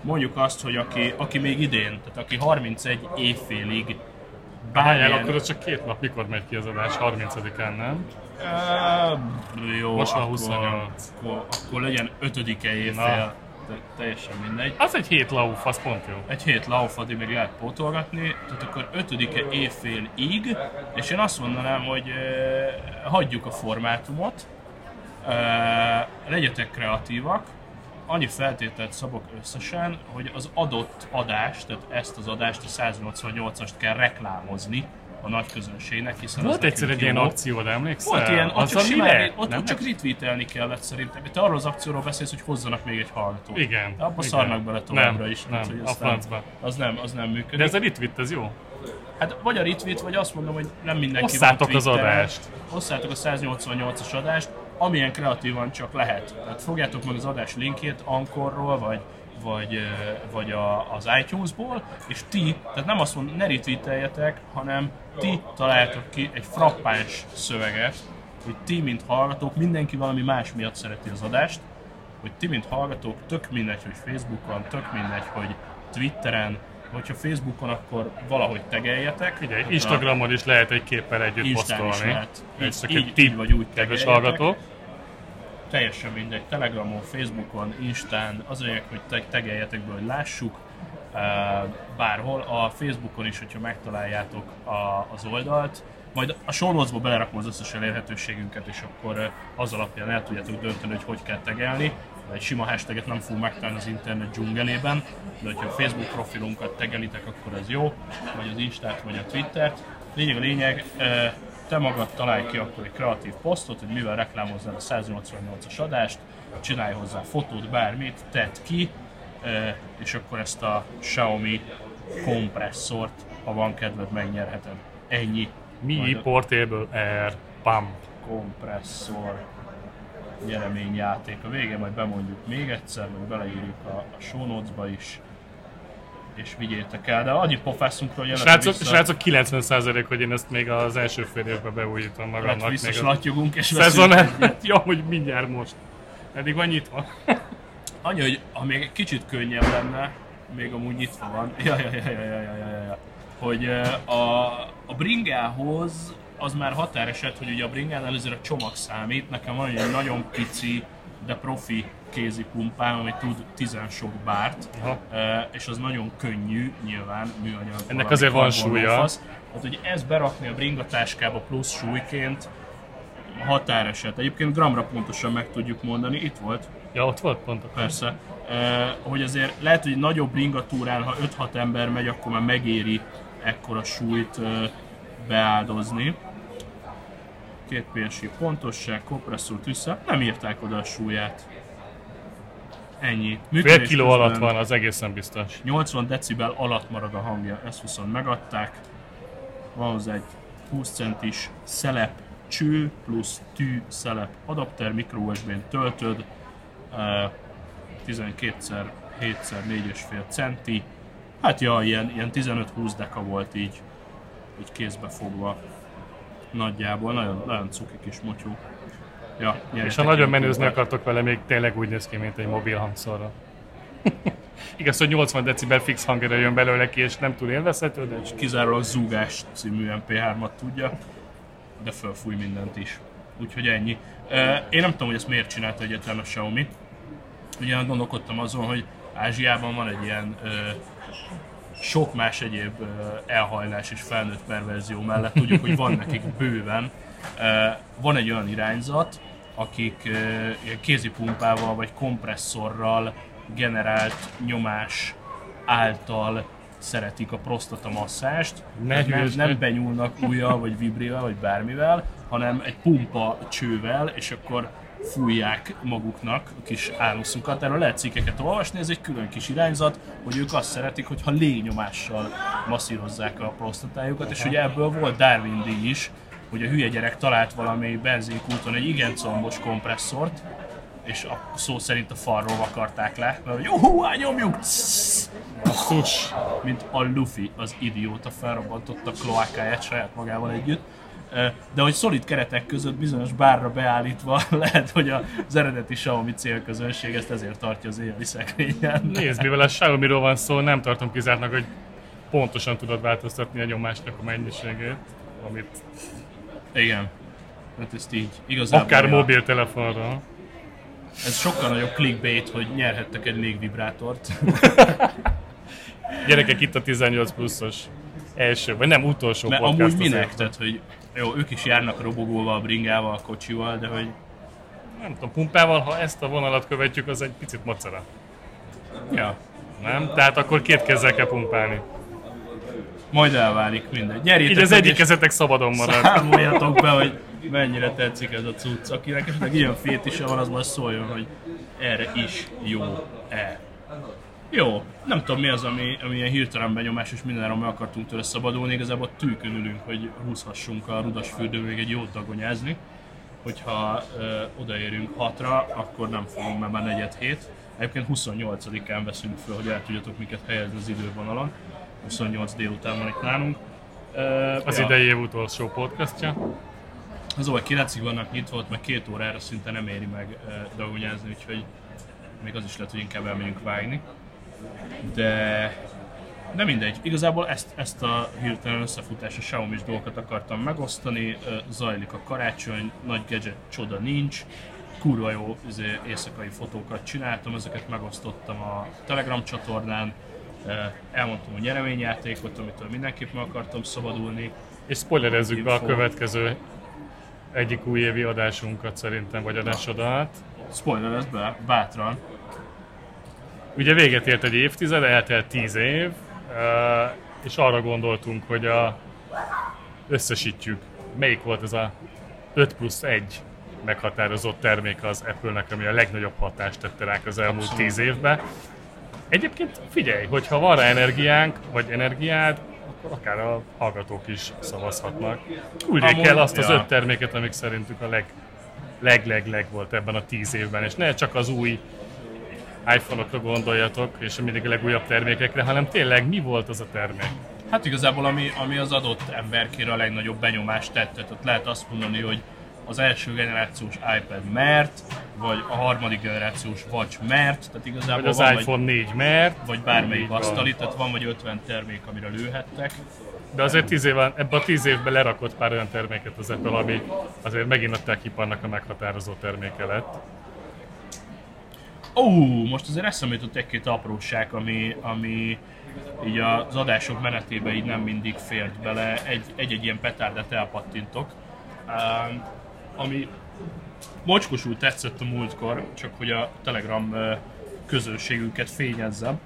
Mondjuk azt, hogy aki, aki még idén, tehát aki 31 évfélig Várjál, akkor az csak két nap, mikor megy ki az adás? 30-án, nem? Ö, jó, Most van akkor, 28. Akkor, akkor legyen 5 évfél, te, teljesen mindegy. Az egy hét lauf, az pont jó. Egy hét lauf, addig még lehet pótolgatni, tehát akkor 5 évfélig, és én azt mondanám, hogy ö, hagyjuk a formátumot, ö, legyetek kreatívak, annyi feltételt szabok összesen, hogy az adott adást, tehát ezt az adást, a 188-ast kell reklámozni a nagy közönségnek, hiszen Volt az egyszer egy ilyen akció, de emlékszel? Volt ilyen, ott Azzal csak, simán, ott, ott csak retweetelni kellett szerintem. Te arról az akcióról beszélsz, hogy hozzanak még egy hallgatót. Igen. De abba igen. szarnak bele továbbra nem, is. Nem, hogy a francba. Az nem, az nem működik. De ez a retweet, ez jó. Hát vagy a retweet, vagy azt mondom, hogy nem mindenki Osszátok van az adást. Osszátok a 188-as adást, amilyen kreatívan csak lehet. Tehát fogjátok meg az adás linkjét Ankorról, vagy vagy, vagy a, az iTunes-ból, és ti, tehát nem azt mondom, ne retweeteljetek, hanem ti találtok ki egy frappáns szöveget, hogy ti, mint hallgatók, mindenki valami más miatt szereti az adást, hogy ti, mint hallgatók, tök mindegy, hogy Facebookon, tök mindegy, hogy Twitteren, hogyha Facebookon, akkor valahogy tegeljetek. Figyelj, Instagramon is lehet egy képpel együtt Instán is posztolni. lehet. Ez Így, csak így, így vagy úgy kedves hallgatók. Teljesen mindegy. Telegramon, Facebookon, Instán, az a lényeg, hogy te- tegeljetek be, hogy lássuk. eh, Bárhol. A Facebookon is, hogyha megtaláljátok a, az oldalt, majd a show belerakom az összes elérhetőségünket, és akkor eh, az alapján el tudjátok dönteni, hogy hogy kell tegelni. Egy sima hashtaget nem fogunk megtalálni az internet dzsungelében, de hogyha a Facebook profilunkat tegelitek, akkor ez jó, vagy az Instát, vagy a Twittert. Lényeg a lényeg, eh, te magad találj ki akkor egy kreatív posztot, hogy mivel reklámoznád a 188-as adást, csinálj hozzá fotót, bármit, tedd ki, eh, és akkor ezt a Xiaomi kompresszort, ha van kedved, megnyerheted. Ennyi. Mi Majd Portable Air Pump. kompresszor nyereményjáték. A végén majd bemondjuk még egyszer, vagy beleírjuk a, a show notes-ba is, és vigyétek el. De annyit pofászunk, hogy jönnek Srácok, vissza, srácok 90% hogy én ezt még az első fél évben beújítom magamnak. vissza Még a slattyogunk, és szezon. Ja, hogy mindjárt most. Eddig van nyitva. Annyi, hogy ha még egy kicsit könnyebb lenne, még amúgy nyitva van, ja, ja, ja, ja, ja, ja, ja, ja. hogy a, a bringához az már határeset, hogy ugye a bringánál azért a csomag számít. Nekem van egy nagyon pici, de profi kézi pumpám, ami tud 10 sok bárt, Aha. és az nagyon könnyű, nyilván műanyag. valami azért van súlya. lófasz. Hát, hogy ezt berakni a bringatáskába plusz súlyként, határeset. Egyébként gramra pontosan meg tudjuk mondani, itt volt, Ja, ott volt pont. persze, eh, hogy azért lehet, hogy nagyobb ringatúrán, ha 5-6 ember megy, akkor már megéri ekkora súlyt eh, beáldozni. Két PSI pontosság, kompresszor tűzszer, nem írták oda a súlyát. Ennyi. Fél Működés kiló közben alatt van, az egészen biztos. 80 decibel alatt marad a hangja, ezt viszont megadták. Van hozzá egy 20 centis szelep cső plusz tű szelep adapter, micro USB-n töltöd, eh, 12x 7x 4,5 centi. Hát ja, ilyen, ilyen 15-20 deka volt így, így kézbe fogva. Nagyjából, nagyon, nagyon cuki kis motyó. Ja, És ha nagyon menőzni akartok vele, még tényleg úgy néz ki, mint egy mobil hangszorra. Igaz, hogy 80 decibel fix hangerő jön belőle ki, és nem túl élvezhető, de kizárólag Zúgás című MP3-at tudja, de fölfúj mindent is. Úgyhogy ennyi. Én nem tudom, hogy ezt miért csinálta egyetlen a Xiaomi. Ugye gondolkodtam azon, hogy Ázsiában van egy ilyen sok más egyéb elhajlás és felnőtt perverzió mellett, tudjuk, hogy van nekik bőven. Van egy olyan irányzat, akik kézipumpával vagy kompresszorral generált nyomás által szeretik a prostata masszást. Ne nem, nem benyúlnak ujjal, vagy vibrivel, vagy bármivel, hanem egy pumpa csővel, és akkor fújják maguknak a kis áluszukat. Erről lehet cikkeket olvasni, ez egy külön kis irányzat, hogy ők azt szeretik, hogyha légyomással masszírozzák a prostatájukat, és ugye ebből volt Darwin díj is, hogy a hülye gyerek talált valami benzinkúton egy igen combos kompresszort, és a szó szerint a falról vakarták le, mert hogy jó, nyomjuk! basszus! mint a Luffy, az idióta felrobbantotta a kloákáját saját magával együtt. De hogy szolid keretek között bizonyos bárra beállítva lehet, hogy az eredeti Xiaomi célközönség ezt ezért tartja az éjjeli szekrényen. Nézd, mivel a Xiaomi-ról van szó, nem tartom kizártnak, hogy pontosan tudod változtatni a nyomásnak a mennyiségét, amit Igen. Hát ezt így igazából... akár ja, mobiltelefonról. Ez sokkal nagyobb clickbait, hogy nyerhettek egy légvibrátort. Gyerekek, itt a 18 pluszos első, vagy nem utolsó Mert podcast amúgy minek? Tehát, hogy jó, ők is járnak robogóval, bringával, kocsival, de hogy Nem tudom, pumpával, ha ezt a vonalat követjük, az egy picit macera. ja, Nem? Tehát akkor két kézzel kell pumpálni. majd elválik mindegy. Gyerjétek Így az egyik kezetek szabadon marad. Számoljatok be, hogy mennyire tetszik ez a cucc. Akinek esetleg ilyen fétise van, az majd szóljon, hogy erre is jó-e. Jó, nem tudom mi az, ami, ami ilyen hirtelen benyomás, és mindenről meg akartunk tőle szabadulni, igazából tűkön ülünk, hogy húzhassunk a rudas fürdőn még egy jót dagonyázni. Hogyha ö, odaérünk hatra, akkor nem fogunk, mert már negyed hét. Egyébként 28-án veszünk föl, hogy el tudjatok minket helyezni az idővonalon. 28 délután van itt nálunk. Ö, Az ja. idei év utolsó podcastja. Az óra 9-ig vannak nyitva, ott meg két órára szinte nem éri meg uh, dagonyázni, úgyhogy még az is lehet, hogy inkább elmegyünk vágni. De, de mindegy, igazából ezt, ezt a hirtelen összefutás a xiaomi dolgokat akartam megosztani, zajlik a karácsony, nagy gadget csoda nincs, kurva jó izé, éjszakai fotókat csináltam, ezeket megosztottam a Telegram csatornán, elmondtam a nyereményjátékot, amitől mindenképp meg akartam szabadulni, És spoilerezzük be a következő egyik újévi adásunkat szerintem, vagy adásodat. spoiler ez be, bátran, Ugye véget ért egy évtized, eltelt 10 év, és arra gondoltunk, hogy a, összesítjük, melyik volt ez a 5 plusz 1 meghatározott termék az Apple-nek, ami a legnagyobb hatást tette ránk az elmúlt. 10 évben. Egyébként figyelj, hogyha van rá energiánk, vagy energiád, akkor akár a hallgatók is szavazhatnak. Küldjék el azt az ja. öt terméket, amik szerintük a leg, leg, leg, leg volt ebben a 10 évben, és ne csak az új iPhone-okra gondoljatok, és mindig a legújabb termékekre, hanem tényleg mi volt az a termék? Hát igazából ami, ami az adott emberkére a legnagyobb benyomást tett, tehát ott lehet azt mondani, hogy az első generációs iPad mert, vagy a harmadik generációs Watch mert, tehát igazából Vagy az van, iPhone 4 mert, vagy, vagy bármelyik asztali, tehát van vagy 50 termék, amire lőhettek. de azért 10 éven, ebben a 10 évben lerakott pár olyan terméket az Apple, ami azért megint a techiparnak a meghatározó terméke lett. Ó, most azért eszembe jutott egy-két apróság, ami, ami így az adások menetében így nem mindig fért bele. Egy- Egy-egy ilyen petárdet elpattintok. Um, ami mocskosul tetszett a múltkor, csak hogy a Telegram közönségünket fényezzem.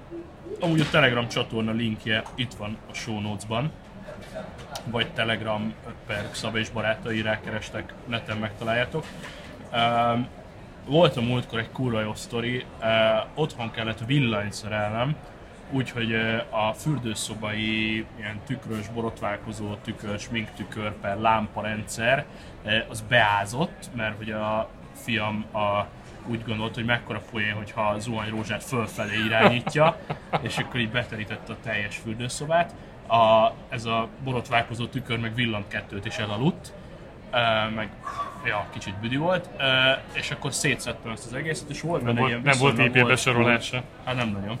Amúgy a Telegram csatorna linkje itt van a show notes-ban, vagy Telegram per Szaba és barátai rákerestek, neten megtaláljátok. Um, volt a múltkor egy kurva jó sztori, uh, otthon kellett villanyt szerelnem, úgyhogy uh, a fürdőszobai ilyen tükrös, borotválkozó tükör, sminktükör per lámparendszer uh, az beázott, mert hogy a fiam a, úgy gondolt, hogy mekkora poén, hogyha a zuhanyrózsát fölfelé irányítja, és akkor így beterítette a teljes fürdőszobát. A, ez a borotválkozó tükör meg villant kettőt is elaludt, meg ja, kicsit büdű volt, és akkor szétszettem ezt az egészet, és volt Nem benne volt, ilyen nem volt IP besorolása. Hát nem nagyon.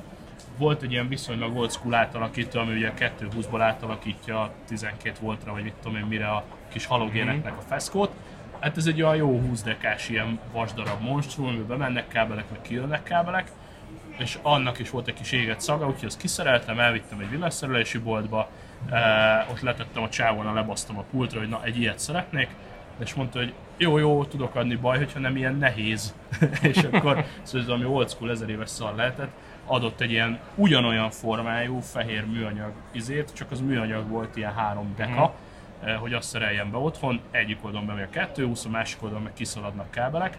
Volt egy ilyen viszonylag old school átalakító, ami ugye 220-ból átalakítja a 12 voltra, vagy mit tudom én mire a kis halogéneknek a feszkót. Hát ez egy olyan jó 20 dekás ilyen vasdarab monstrum, amiben bemennek kábelek, meg kijönnek kábelek, és annak is volt egy kis éget szaga, úgyhogy azt kiszereltem, elvittem egy villanyszerelési boltba, e, ott letettem a csávon, lebasztam a pultra, hogy na egy ilyet szeretnék, és mondta, hogy jó, jó, tudok adni baj, hogyha nem ilyen nehéz. és akkor, szóval ami old school ezer éves szar lehetett, adott egy ilyen ugyanolyan formájú fehér műanyag izét, csak az műanyag volt ilyen három deka, mm. hogy azt szereljen be otthon, egyik oldalon bemegy a 220, a másik oldalon meg kiszaladnak kábelek,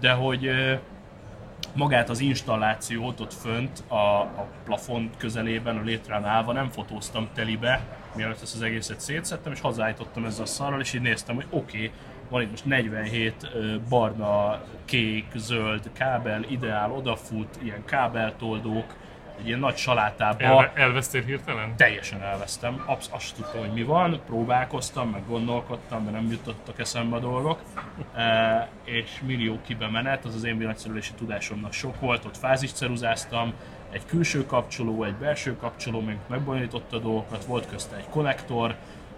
de hogy eh, magát az installációt ott fönt a, a plafon közelében, a létrán állva nem fotóztam telibe, mielőtt ezt az egészet szétszettem, és hazállítottam ezzel a szarral, és így néztem, hogy oké, okay, van itt most 47 ö, barna, kék, zöld kábel, ideál, odafut, ilyen kábeltoldók, egy ilyen nagy salátába. Elve, elvesztél hirtelen? Teljesen elvesztem, Absz- azt tudtam, hogy mi van, próbálkoztam, meg gondolkodtam, de nem jutottak eszembe a dolgok. E, és millió kibemenet, az az én villanyszerelési tudásomnak sok volt, ott fázisceruzáztam, egy külső kapcsoló, egy belső kapcsoló, meg megbonyolította a dolgokat, volt közte egy konnektor,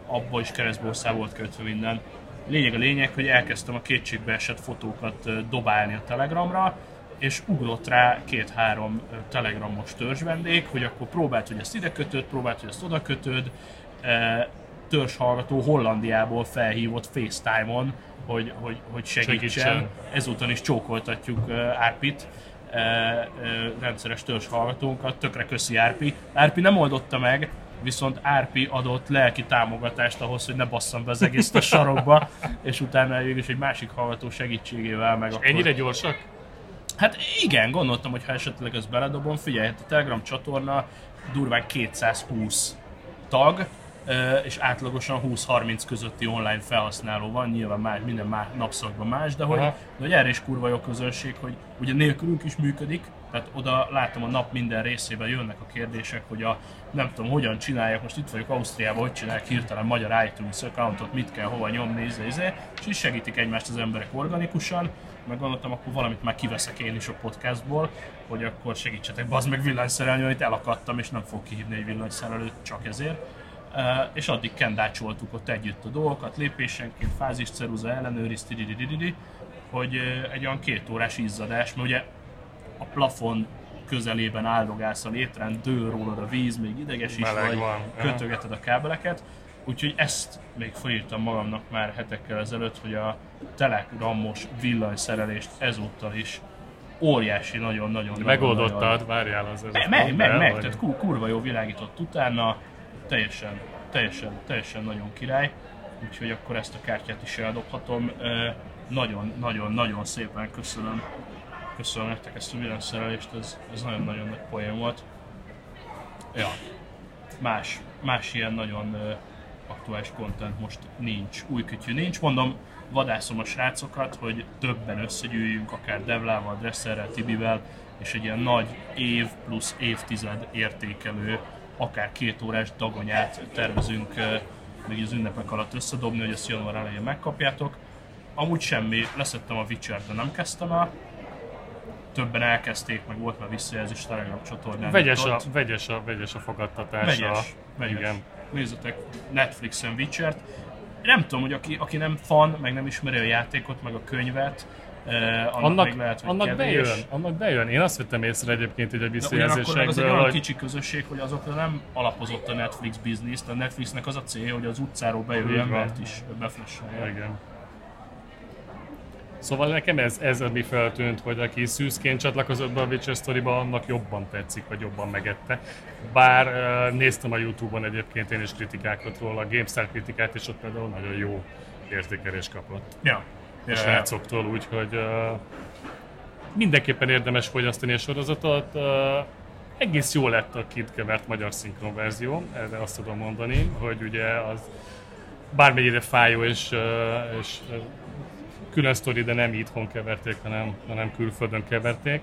abba is keresztborszá volt kötve minden. Lényeg a lényeg, hogy elkezdtem a kétségbe esett fotókat dobálni a Telegramra, és ugrott rá két-három telegramos törzsvendég, hogy akkor próbált, hogy ezt ide kötöd, próbált, hogy ezt oda kötöd. Törzshallgató Hollandiából felhívott FaceTime-on, hogy, hogy, hogy segítsen. Segítsen. Ezúton is csókoltatjuk Árpit, rendszeres törzshallgatónkat, tökre köszi Árpi. Árpi nem oldotta meg, viszont Árpi adott lelki támogatást ahhoz, hogy ne basszam be az egészet a sarokba, és utána végül is egy másik hallgató segítségével meg akkor... Ennyire gyorsak? Hát igen, gondoltam, hogy ha esetleg ezt beledobom, figyelj, a Telegram csatorna durván 220 tag, és átlagosan 20-30 közötti online felhasználó van, nyilván más, minden más napszakban más, de hogy, Aha. de hogy erre is kurva jó közönség, hogy ugye nélkülünk is működik, tehát oda látom a nap minden részében jönnek a kérdések, hogy a nem tudom hogyan csinálják, most itt vagyok Ausztriában, hogy csinálják hirtelen magyar iTunes accountot, mit kell hova nyomni, izé, izé, és is segítik egymást az emberek organikusan, meg gondoltam, akkor valamit már kiveszek én is a podcastból, hogy akkor segítsetek, bazd meg villanyszerelni, hogy elakadtam, és nem fog kihívni egy villanyszerelőt csak ezért. Uh, és addig kendácsoltuk ott együtt a dolgokat, lépésenként, fázis, ceruza, ellenőriz, hogy uh, egy olyan két órás izzadás, mert ugye a plafon közelében áldogálsz a létrán, dől rólad a víz, még ideges is Meleg vagy, van, kötögeted a kábeleket, úgyhogy ezt még felírtam magamnak már hetekkel ezelőtt, hogy a telegramos villanyszerelést ezúttal is óriási, nagyon-nagyon Megoldottad, várjál az ez. meg, meg, meg, meg, tehát kur- kurva jó világított utána, teljesen, teljesen, teljesen nagyon király, úgyhogy akkor ezt a kártyát is eldobhatom. Ö, Nagyon, nagyon, nagyon szépen köszönöm, köszönöm nektek ezt a villanyszerelést, ez, ez nagyon-nagyon nagy poén volt. Ja, más, más ilyen nagyon aktuális content most nincs, új kütyű nincs. Mondom, vadászom a srácokat, hogy többen összegyűjjünk, akár Devlával, Dresserrel, Tibivel, és egy ilyen nagy év plusz évtized értékelő, akár két órás dagonyát tervezünk még az ünnepek alatt összedobni, hogy ezt január elején megkapjátok. Amúgy semmi, leszettem a Witcher, de nem kezdtem el. Többen elkezdték, meg volt már visszajelzés Telegram csatornán. Vegyes a, vegyes a, vegyes a fogadtatása. Vegyes, vegyes. Igen. Nézzetek Netflixen Witcher-t. Nem tudom, hogy aki, aki nem fan, meg nem ismeri a játékot, meg a könyvet, annak, Annak, lehet, hogy annak kevés. bejön, annak bejön. Én azt vettem észre egyébként így a meg az egy visszajelzésekből, olyan hogy kicsi közösség, hogy azokra nem alapozott a Netflix bizniszt. A Netflixnek az a célja, hogy az utcáról van. embert is beflassolja. igen. Szóval nekem ez, ez ami feltűnt, hogy aki szűzként csatlakozott be a Witcher story annak jobban tetszik, vagy jobban megette. Bár néztem a Youtube-on egyébként én is kritikákat róla, a GameStar kritikát, és ott például nagyon jó értékelés kapott. Ja. A srácoktól, úgyhogy uh, mindenképpen érdemes fogyasztani a sorozatot. Uh, egész jó lett a kivert magyar szinkron verzió, erre azt tudom mondani, hogy ugye az bármennyire fájó és, és külön sztori, de nem itthon keverték, hanem, hanem külföldön keverték.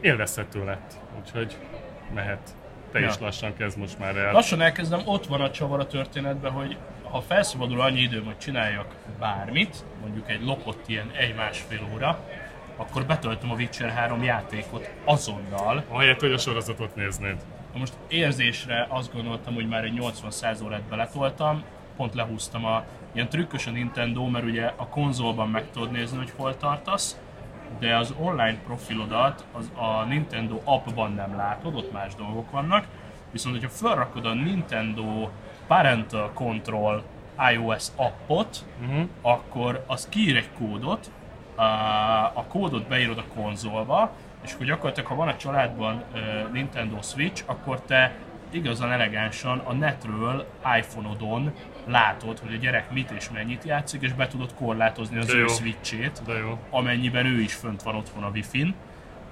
Élvezhető lett, úgyhogy mehet. Te ja. is lassan kezd most már el. Lassan elkezdem, ott van a csavar a történetben, hogy ha felszabadul annyi időm, hogy csináljak bármit, mondjuk egy lopott ilyen egy-másfél óra, akkor betöltöm a Witcher 3 játékot azonnal. Ahelyett, hogy a sorozatot néznéd. Most érzésre azt gondoltam, hogy már egy 80-100 órát beletoltam, pont lehúztam a ilyen trükkös a Nintendo, mert ugye a konzolban meg tudod nézni, hogy hol tartasz, de az online profilodat az a Nintendo appban nem látod, ott más dolgok vannak, viszont hogyha felrakod a Nintendo Parental Control iOS appot, uh-huh. akkor az kiír egy kódot, a kódot beírod a konzolba, és akkor gyakorlatilag, ha van a családban Nintendo Switch, akkor te igazán elegánsan a netről iPhone-odon látod, hogy a gyerek mit és mennyit játszik, és be tudod korlátozni az De ő jó. switchét, De jó. amennyiben ő is fönt van otthon a Wi-Fi-n.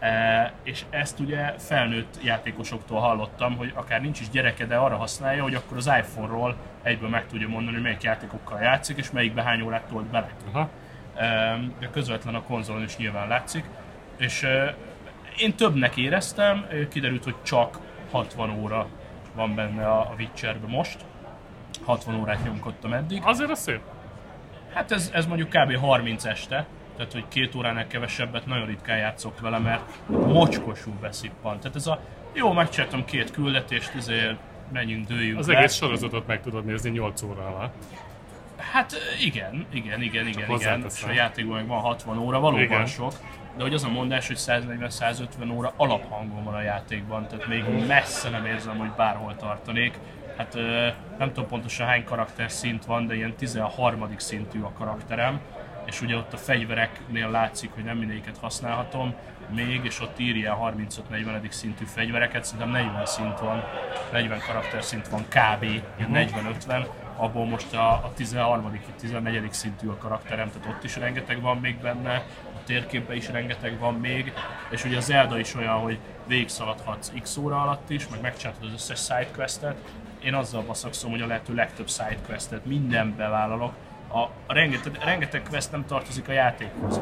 E, és ezt ugye felnőtt játékosoktól hallottam, hogy akár nincs is gyereke, de arra használja, hogy akkor az iPhone-ról egyből meg tudja mondani, hogy melyik játékokkal játszik, és melyikbe hány órát tolt bele. Aha. E, de közvetlen a konzolon is nyilván látszik. És e, én többnek éreztem, kiderült, hogy csak 60 óra van benne a, a Witcherben most. 60 órát nyomkodtam eddig. Azért az szép. Hát ez, ez mondjuk kb. 30 este, tehát hogy két óránál kevesebbet nagyon ritkán játszok vele, mert mocskosul beszippant. Tehát ez a jó, megcsináltam két küldetést, ezért menjünk, dőjünk Az le. egész sorozatot meg tudod nézni 8 óra. Hát igen, igen, igen, igen, igen. És a játékban meg van 60 óra, valóban igen. sok. De hogy az a mondás, hogy 140-150 óra alaphangon van a játékban, tehát még messze nem érzem, hogy bárhol tartanék hát nem tudom pontosan hány karakter szint van, de ilyen 13. szintű a karakterem, és ugye ott a fegyvereknél látszik, hogy nem mindegyiket használhatom, még, és ott írja 35-40. szintű fegyvereket, szerintem 40 szint van, 40 karakter szint van kb. ilyen 40-50, abból most a, a 13. vagy 14. szintű a karakterem, tehát ott is rengeteg van még benne, a térképben is rengeteg van még, és ugye az Zelda is olyan, hogy végigszaladhatsz x óra alatt is, meg megcsináltad az összes sidequestet, én azzal baszakszom, hogy a lehető legtöbb sidequestet minden bevállalok. A, a rengeteg, rengeteg quest nem tartozik a játékhoz.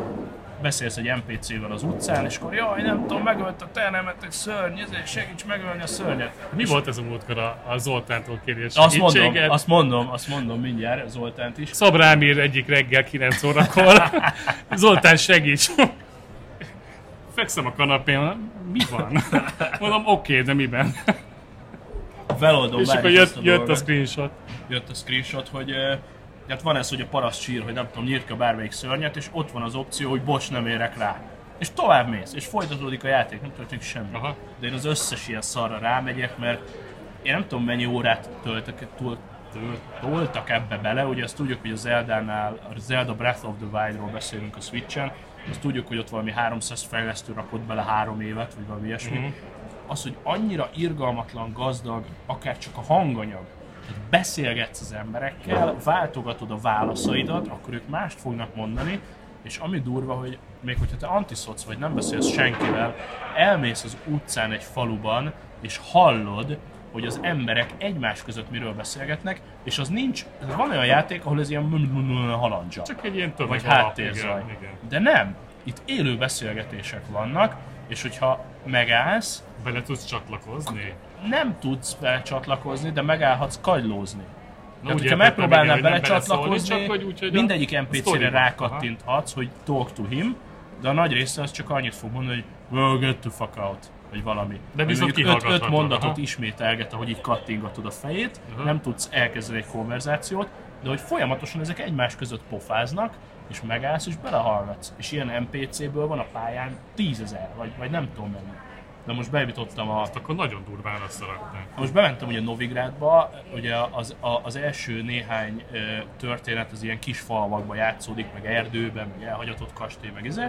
Beszélsz egy NPC-vel az utcán, és akkor jaj, nem tudom, megölt a ternemet egy szörny, ezért segíts megölni a szörnyet. Mi és volt ez a múltkor a, a Zoltántól kérés azt mondom, azt mondom, azt mondom mindjárt, Zoltánt is. Szabrámír egyik reggel 9 órakor. Zoltán segíts! Fekszem a kanapén, mi van? Mondom, oké, okay, de miben? feloldom, És akkor jött, a jött a screenshot. Jött a screenshot, hogy hát van ez, hogy a paraszt sír, hogy nem tudom, nyírt ki bármelyik szörnyet, és ott van az opció, hogy bocs, nem érek rá. És tovább mész, és folytatódik a játék, nem történik semmi. Aha. De én az összes ilyen szarra rámegyek, mert én nem tudom mennyi órát töltök, toltak ebbe bele, ugye azt tudjuk, hogy a Zelda-nál, a Zelda Breath of the Wild-ról beszélünk a Switch-en, azt tudjuk, hogy ott valami 300 fejlesztő rakott bele három évet, vagy valami ilyesmi, mm-hmm az, hogy annyira irgalmatlan, gazdag, akár csak a hanganyag, beszélgetsz az emberekkel, váltogatod a válaszaidat, akkor ők mást fognak mondani, és ami durva, hogy még hogyha te antiszoc vagy, nem beszélsz senkivel, elmész az utcán egy faluban, és hallod, hogy az emberek egymás között miről beszélgetnek, és az nincs, van olyan játék, ahol ez ilyen halandzsa. Csak egy ilyen Vagy háttérzaj. De nem, itt élő beszélgetések vannak, és hogyha megállsz... Bele tudsz csatlakozni? Nem tudsz csatlakozni, de megállhatsz kagylózni. Na, Tehát, hogyha megpróbálnál bele csatlakozni, mindegyik NPC-re rákattinthatsz, hogy talk to him, de a nagy része az csak annyit fog mondani, hogy well, get the fuck out, vagy valami. De viszont öt, öt mondatot aha. ismételget, ahogy így kattingatod a fejét, aha. nem tudsz elkezdeni egy konverzációt, de hogy folyamatosan ezek egymás között pofáznak, és megállsz, és belehallgatsz. És ilyen NPC-ből van a pályán tízezer, vagy, vagy nem tudom mennyi. de most bejutottam a... Azt akkor nagyon durván összerakták. Most bementem ugye Novigrádba, ugye az, a, az első néhány ö, történet az ilyen kis falvakban játszódik, meg erdőben, meg elhagyatott kastély, meg ez,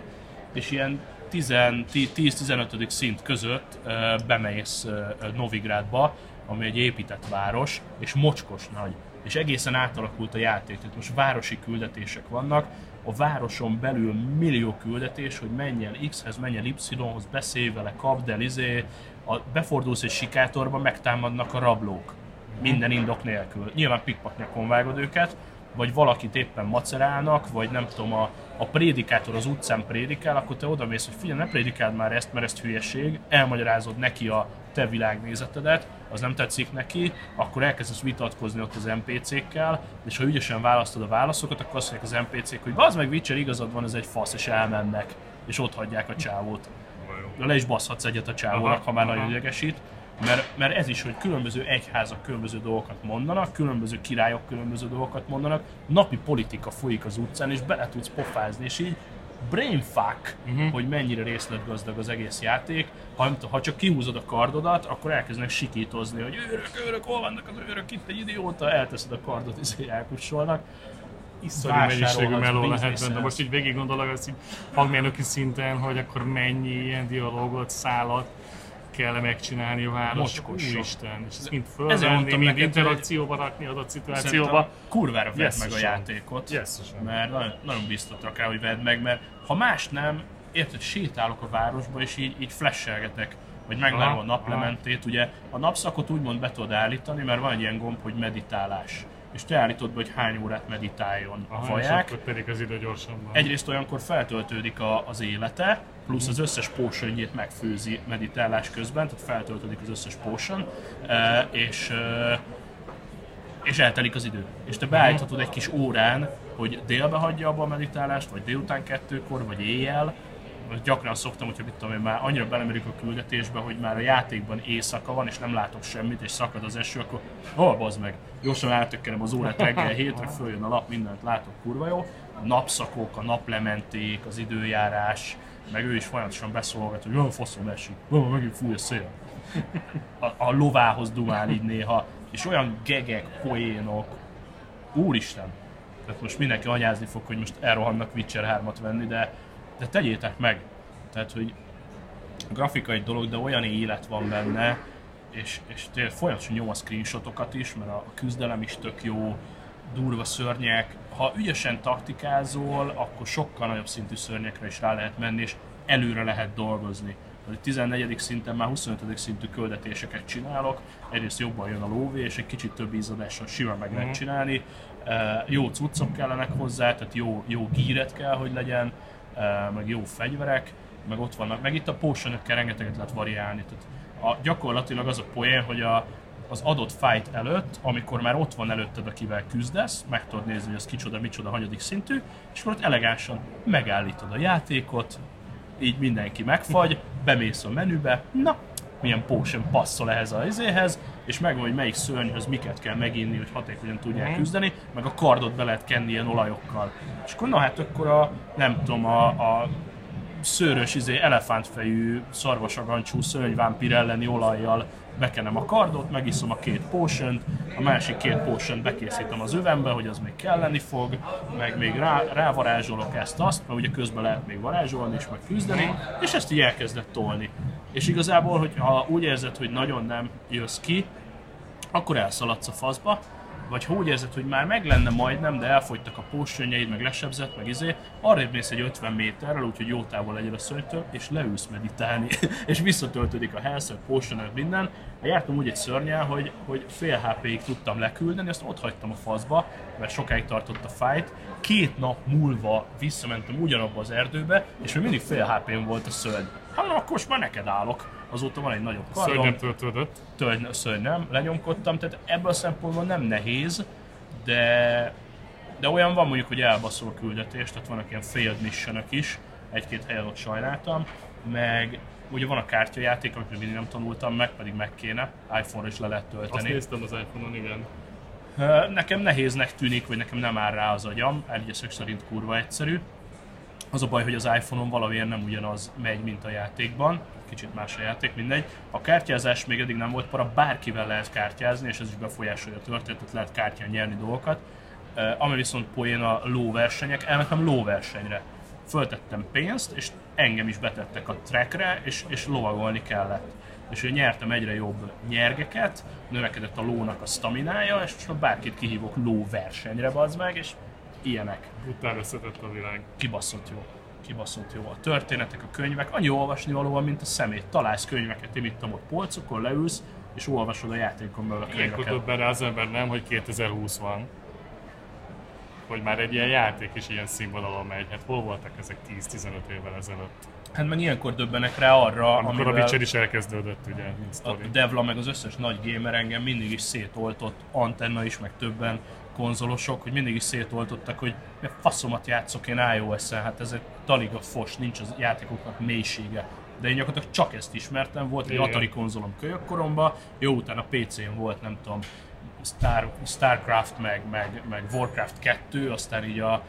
és ilyen 10-15. szint között ö, bemész ö, Novigrádba, ami egy épített város, és mocskos nagy. És egészen átalakult a játék, tehát most városi küldetések vannak, a városon belül millió küldetés, hogy menjen X-hez, menjen Y-hoz, beszélj vele, kapd el, izé, a, befordulsz egy sikátorba, megtámadnak a rablók. Minden indok nélkül. Nyilván pikpaknyakon vágod őket, vagy valakit éppen macerálnak, vagy nem tudom, a, a prédikátor az utcán prédikál, akkor te oda mész, hogy figyelj, ne prédikáld már ezt, mert ez hülyeség, elmagyarázod neki a te világnézetedet, az nem tetszik neki, akkor elkezdesz vitatkozni ott az NPC-kkel, és ha ügyesen választod a válaszokat, akkor azt mondják az NPC-k, hogy az meg Witcher, igazad van, ez egy fasz, és elmennek, és ott hagyják a csávót. Le is baszhatsz egyet a csávónak, ha már nagyon idegesít. Mert, mert ez is, hogy különböző egyházak különböző dolgokat mondanak, különböző királyok különböző dolgokat mondanak, napi politika folyik az utcán, és bele tudsz pofázni, és így brainfuck, uh-huh. hogy mennyire részletgazdag az egész játék. Ha, ha csak kihúzod a kardodat, akkor elkezdenek sikítozni, hogy őrök, őrök, hol vannak az őrök, itt egy idióta, elteszed a kardot, és elkussolnak. Iszonyú mennyiségű meló lehet benne. Most így végig gondolok, az így hangmérnöki szinten, hogy akkor mennyi ilyen dialógot, szállat kell megcsinálni a város. Úristen, és ezt mind fölvenni, mind interakcióba rakni adott szituációba. Kurvára vedd meg a játékot, yes, mert nagyon, nagyon biztatok rá, hogy vedd meg, mert ha más nem, érted, sétálok a városba, és így, így flashelgetek, vagy megvárom a naplementét, ugye. A napszakot úgymond be tudod állítani, mert van egy ilyen gomb, hogy meditálás és te állítod be, hogy hány órát meditáljon a faják. És pedig az idő gyorsan van. Egyrészt olyankor feltöltődik a, az élete, plusz az összes potionjét megfőzi meditálás közben, tehát feltöltődik az összes potion, és és eltelik az idő. És te beállíthatod egy kis órán, hogy délbe hagyja abba a meditálást, vagy délután kettőkor, vagy éjjel, gyakran szoktam, hogyha mit tudom én, már annyira belemerük a küldetésbe, hogy már a játékban éjszaka van, és nem látok semmit, és szakad az eső, akkor hol bazd meg, gyorsan eltökkenem az órát reggel hétre, följön a nap, mindent látok, kurva jó. A napszakok, a naplementék, az időjárás, meg ő is folyamatosan beszólgat, hogy olyan faszom esik, megint fúj a szél. A, a lovához dumál így néha, és olyan gegek, poénok, úristen, tehát most mindenki anyázni fog, hogy most elrohannak Witcher 3-at venni, de de tegyétek meg. Tehát, hogy a grafika egy dolog, de olyan élet van benne, és, és tényleg folyamatosan nyom a screenshotokat is, mert a, a küzdelem is tök jó, durva szörnyek. Ha ügyesen taktikázol, akkor sokkal nagyobb szintű szörnyekre is rá lehet menni, és előre lehet dolgozni. A 14. szinten már 25. szintű küldetéseket csinálok, egyrészt jobban jön a lóvé, és egy kicsit több ízadással simán meg lehet mhm. csinálni. Jó cuccok kellenek hozzá, tehát jó, jó gíret kell, hogy legyen meg jó fegyverek, meg ott vannak, meg itt a potion rengeteget lehet variálni. Tehát a, gyakorlatilag az a poén, hogy a, az adott fight előtt, amikor már ott van előtted, akivel küzdesz, meg tudod nézni, hogy az kicsoda, micsoda, hanyadik szintű, és akkor ott elegánsan megállítod a játékot, így mindenki megfagy, bemész a menübe, na, milyen potion passzol ehhez a izéhez, és megvan, hogy melyik szörnyhöz miket kell meginni, hogy hatékonyan tudják küzdeni, meg a kardot be lehet kenni ilyen olajokkal. És akkor na hát akkor a, nem tudom, a, a szőrös, izé, elefántfejű, szarvasagancsú szörnyvámpír elleni olajjal bekenem a kardot, megiszom a két potion a másik két potion bekészítem az övembe, hogy az még kelleni fog, meg még rá, rávarázsolok ezt-azt, mert ugye közben lehet még varázsolni és meg küzdeni, és ezt így elkezdett tolni. És igazából, hogyha úgy érzed, hogy nagyon nem jössz ki, akkor elszaladsz a faszba, vagy ha úgy érzed, hogy már meg lenne majdnem, de elfogytak a pósönyeid, meg lesebzett, meg izé, arrébb mész egy 50 méterrel, úgyhogy jó távol legyen a szörnytől, és leülsz meditálni, és visszatöltődik a health potion minden. Jártam úgy egy szörnyel, hogy, hogy fél HP-ig tudtam leküldeni, azt ott hagytam a faszba, mert sokáig tartott a fight. Két nap múlva visszamentem ugyanabba az erdőbe, és még mindig fél HP-n volt a szörny. Hát akkor most már neked állok azóta van egy nagyobb kardom. Szörny nem töltődött. Tölgy, szörny nem, lenyomkodtam, tehát ebből a szempontból nem nehéz, de, de olyan van mondjuk, hogy elbaszol a küldetés, tehát vannak ilyen failed mission is, egy-két helyen ott sajnáltam, meg ugye van a kártyajáték, amit még nem tanultam meg, pedig meg kéne, iPhone-ra is le lehet tölteni. Azt néztem az iPhone-on, igen. Nekem nehéznek tűnik, vagy nekem nem áll rá az agyam, egyesek szerint kurva egyszerű, Az a baj, hogy az iPhone-on valamiért nem ugyanaz megy, mint a játékban, kicsit más a játék, mindegy. A kártyázás még eddig nem volt para, bárkivel lehet kártyázni, és ez is befolyásolja a történetet, lehet kártyán nyerni dolgokat. Ami viszont poén a lóversenyek, elmentem lóversenyre. Föltettem pénzt, és engem is betettek a trackre, és, és lovagolni kellett. És ő nyertem egyre jobb nyergeket, növekedett a lónak a staminája, és most bárkit kihívok lóversenyre, bazd meg, és ilyenek. Brutál összetett a világ. Kibaszott jó. Kibaszott jó. A történetek, a könyvek, annyi olvasni való van, mint a szemét. Találsz könyveket, én itt ott polcokon, leülsz, és olvasod a játékon belül a Ilyenkor könyveket. döbben rá az ember nem, hogy 2020 van. Hogy már egy ilyen játék is ilyen színvonalon megy. Hát hol voltak ezek 10-15 évvel ezelőtt? Hát meg ilyenkor döbbenek rá arra, Amikor a amivel Witcher is elkezdődött, ugye, mint a. Devla meg az összes nagy gamer engem mindig is szétoltott, Antenna is, meg többen konzolosok, hogy mindig is szétoltottak, hogy mi faszomat játszok én iOS-en, hát ez egy talig a fos, nincs az játékoknak mélysége. De én gyakorlatilag csak ezt ismertem, volt egy. Atari konzolom kölyökkoromban, jó utána PC-n volt, nem tudom, Star, Starcraft, meg, meg, meg Warcraft 2, aztán így a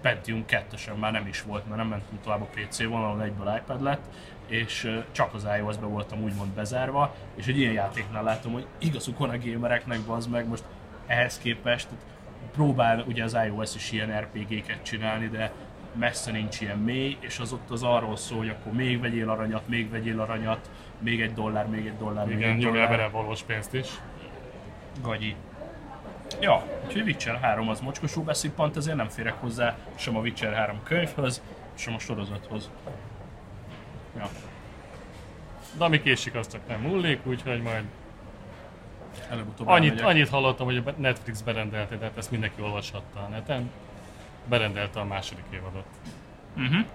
Pentium 2-sen már nem is volt, mert nem mentünk tovább a PC vonalon, egyből iPad lett, és csak az iOS-be voltam úgymond bezárva, és egy ilyen játéknál látom, hogy igazuk van a gamereknek, bazd meg, most ehhez képest tehát próbál ugye az iOS is ilyen RPG-ket csinálni, de messze nincs ilyen mély, és az ott az arról szól, hogy akkor még vegyél aranyat, még vegyél aranyat, még egy dollár, még egy dollár, még Igen, egy dollár. bele valós pénzt is. Gagyi. Ja, úgyhogy Witcher 3 az mocskosul beszippant, ezért nem férek hozzá sem a Witcher 3 könyvhöz, sem a sorozathoz. Ja, De ami késik, az csak nem múlik, úgyhogy majd előbb-utóbb annyit, annyit hallottam, hogy a Netflix berendelte, tehát ezt mindenki olvashatta a neten. Berendelte a második évadot. Uh-huh.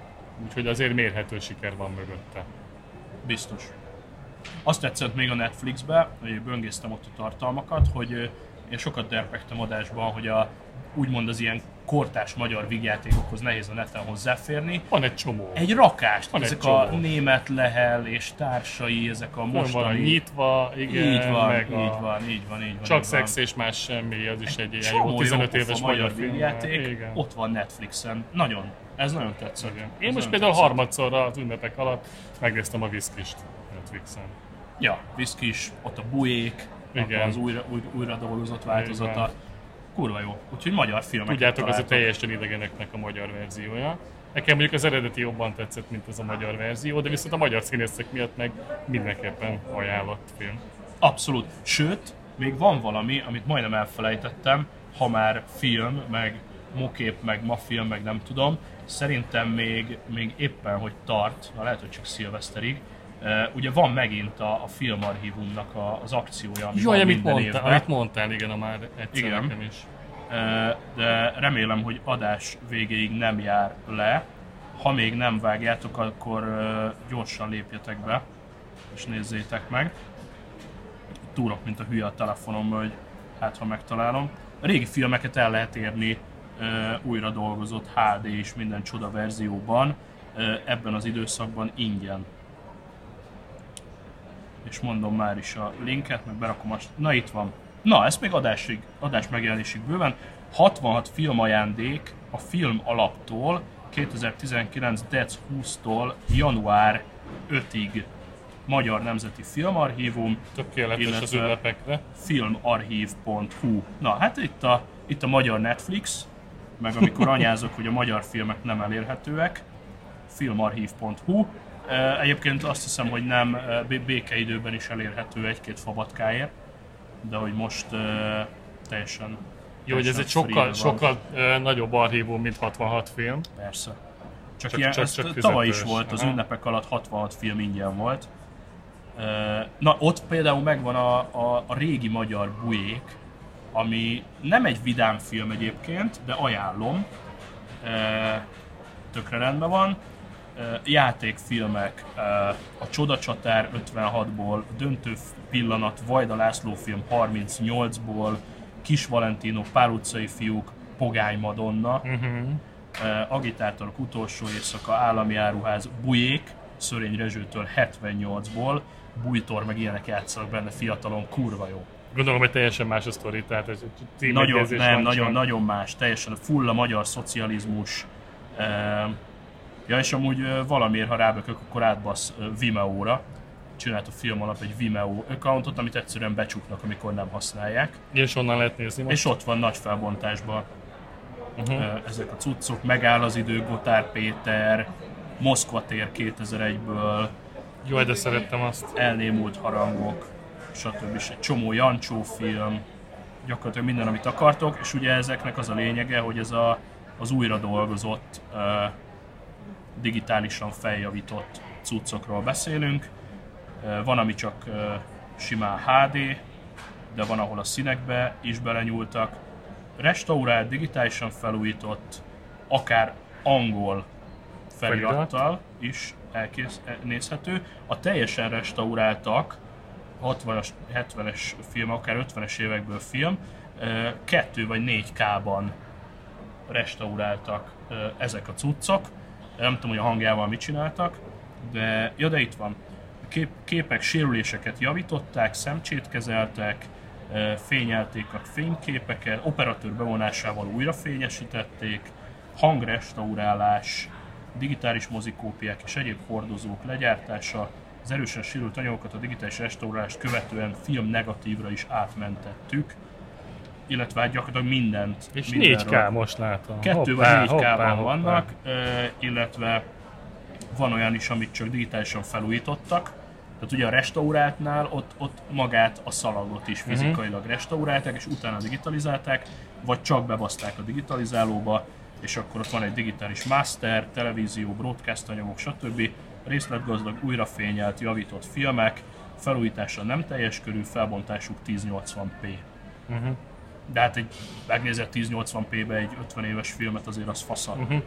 Úgyhogy azért mérhető siker van mögötte. Biztos. Azt tetszett még a Netflixbe, hogy böngésztem ott a tartalmakat, hogy én sokat derpektem adásban, hogy a, úgymond az ilyen kortás magyar vígjátékokhoz nehéz a neten hozzáférni. Van egy csomó. Egy rakást, Van egy ezek a csomó. német lehel és társai, ezek a Van van a mostani... nyitva, igen, így van, meg így a van, így van, így van. Csak így van. szex és más semmi, az is egy ilyen Csomó jó 15 jó éves magyar film. vígjáték, Igen. ott van Netflixen. Nagyon. Ez nagyon tetszett. Igen. Ez Én most nagyon például tetszett. harmadszorra az ünnepek alatt megnéztem a Viszkist Netflixen. Ja, Whisky is, ott a bujék, Igen. az újra, új, újra dolgozott változata. Igen. Kurva jó. Úgyhogy magyar filmek. Tudjátok, ez a teljesen idegeneknek a magyar verziója. Nekem mondjuk az eredeti jobban tetszett, mint az a magyar verzió, de viszont a magyar színészek miatt meg mindenképpen ajánlott film. Abszolút. Sőt, még van valami, amit majdnem elfelejtettem, ha már film, meg mokép, meg mafilm, meg nem tudom. Szerintem még, még éppen, hogy tart, na lehet, hogy csak szilveszterig, Uh, ugye van megint a, a filmarchívumnak a, az akciója, ami Jaj, van amit minden mondtál, évben. amit mondtál, igen, a már egyszer Igen. nekem is. Uh, de remélem, hogy adás végéig nem jár le. Ha még nem vágjátok, akkor uh, gyorsan lépjetek be, és nézzétek meg. Túrok, mint a hülye a telefonom, hogy hát ha megtalálom. A régi filmeket el lehet érni újra dolgozott HD és minden csoda verzióban ebben az időszakban ingyen. És mondom már is a linket, meg berakom azt. Na itt van. Na, ez még adásig, adás megjelenésig bőven. 66 filmajándék a film alaptól 2019. dec 20-tól január 5-ig Magyar Nemzeti Filmarchívum, Tökéletes az ünnepekre. filmarchív.hu. Na, hát itt a, itt a magyar Netflix, meg amikor anyázok, hogy a magyar filmek nem elérhetőek, filmarchív.hu. E, Egyébként azt hiszem, hogy nem e, bé- békeidőben is elérhető egy-két fabatkáért, de hogy most e, teljesen Jó, hogy ez egy sokkal, sokkal ö, nagyobb archívum, mint 66 film. Persze. Csak, Csak- ilyen, csak- csak tavaly is volt, az Aha. ünnepek alatt 66 film ingyen volt. Na, ott például megvan a, a, a régi magyar bujék, ami nem egy vidám film egyébként, de ajánlom. Tökre rendben van. Játékfilmek, a Csodacsatár 56-ból, Döntő pillanat, Vajda László film 38-ból, Kis Valentino, Pál utcai fiúk, Pogány Madonna, Uh-huh. uh, Agitátorok utolsó éjszaka, állami áruház, Bujék, Szörény Rezsőtől 78-ból, Bújtor meg ilyenek játszanak benne fiatalon, kurva jó. Gondolom, hogy teljesen más a sztori, tehát ez Nagyon, nem, nagyon, nagyon más, teljesen full a magyar szocializmus, Ja, és amúgy valamiért, ha rábökök, akkor átbasz Vimeo-ra. Csinált a film alap egy Vimeo accountot, amit egyszerűen becsuknak, amikor nem használják. És onnan lehet nézni most. És ott van nagy felbontásban uh-huh. ezek a cuccok. Megáll az idő, Gotár Péter, Moszkva tér 2001-ből, Jó, de szerettem azt. elnémult harangok, stb. És egy csomó Jancsó film, gyakorlatilag minden, amit akartok, és ugye ezeknek az a lényege, hogy ez a, az újra dolgozott, uh, digitálisan feljavított cuccokról beszélünk. Van, ami csak simán HD, de van, ahol a színekbe is belenyúltak. Restaurált, digitálisan felújított, akár angol felirattal is elkész, nézhető. A teljesen restauráltak, 60-as, 70-es film, akár 50-es évekből film, kettő vagy négy K-ban restauráltak ö, ezek a cuccok. Nem tudom, hogy a hangjával mit csináltak, de, ja, de itt van. A kép, képek sérüléseket javították, szemcsét kezeltek, fényelték a fényképeket, operatőr bevonásával újra fényesítették, hangrestaurálás, digitális mozikópiák és egyéb hordozók legyártása, az erősen sérült anyagokat a digitális restaurálást követően film negatívra is átmentettük, illetve hát gyakorlatilag mindent. És mindenről. 4K most látom. Kettő vagy négy hoppá, K-ban hoppá. vannak, illetve van olyan is, amit csak digitálisan felújítottak. Tehát ugye a restauráltnál ott, ott magát a szalagot is Mhm. fizikailag restaurálták, és utána digitalizálták, vagy csak bebaszták a digitalizálóba, és akkor ott van egy digitális master, televízió, broadcast anyagok, stb. Részletgazdag, újrafényelt, javított filmek, felújítása nem teljes körű, felbontásuk 1080p. Mhm. De hát egy megnézett 1080p-be egy 50 éves filmet azért az fasza. Mhm.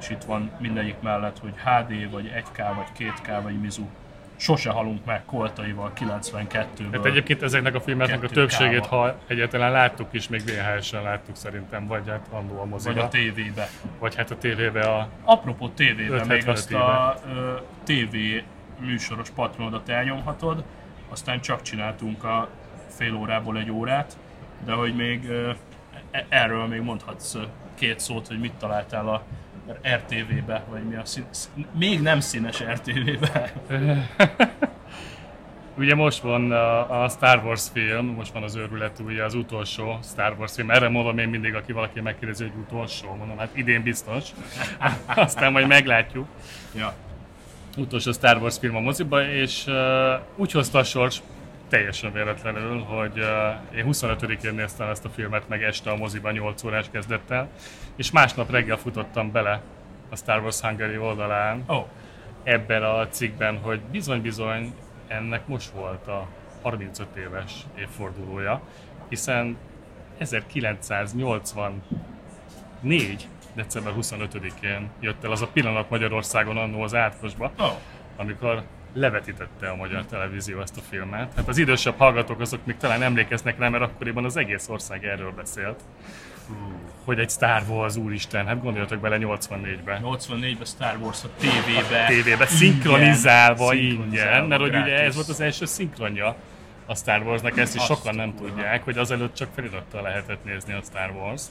És itt van mindegyik mellett, hogy HD, vagy 1K, vagy 2K, vagy Mizu. Sose halunk meg Koltaival 92-ből. Hát egyébként ezeknek a filmeknek a többségét, ha egyáltalán láttuk is, még VHS-en láttuk szerintem, vagy hát annó a vagy moziba, a tévébe. vagy hát a tévébe a... Apropó tévében, még 575 azt a ö, TV műsoros patronodat elnyomhatod, aztán csak csináltunk a fél órából egy órát, de hogy még ö, e- erről még mondhatsz két szót, hogy mit találtál a RTV-be, vagy mi a szín... szín- még nem színes RTV-be. Ugye most van a, a Star Wars film, most van az őrület, ugye az utolsó Star Wars film. Erre mondom én mindig, aki valaki megkérdezi, hogy utolsó, mondom, hát idén biztos. Aztán majd meglátjuk. Ja. Utolsó Star Wars film a moziba, és uh, úgy hozta a sors, teljesen véletlenül, hogy uh, én 25-én néztem ezt a filmet meg este a moziban 8 órás kezdettel, és másnap reggel futottam bele a Star Wars Hungary oldalán, oh, ebben a cikkben, hogy bizony-bizony ennek most volt a 35 éves évfordulója, hiszen 1984. december 25-én jött el az a pillanat Magyarországon annó az átkosba, oh. amikor levetítette a magyar televízió ezt a filmet. Hát az idősebb hallgatók azok még talán emlékeznek rá, mert akkoriban az egész ország erről beszélt. Hogy egy Star Wars, úristen, hát gondoljatok bele 84-ben. 84-ben Star Wars a tévébe. tévébe szinkronizálva ingyen, Szinkronizálva, mert hogy ugye ez volt az első szinkronja a Star Warsnak, ezt is Azt sokan nem kurva. tudják, hogy azelőtt csak felirattal lehetett nézni a Star Wars,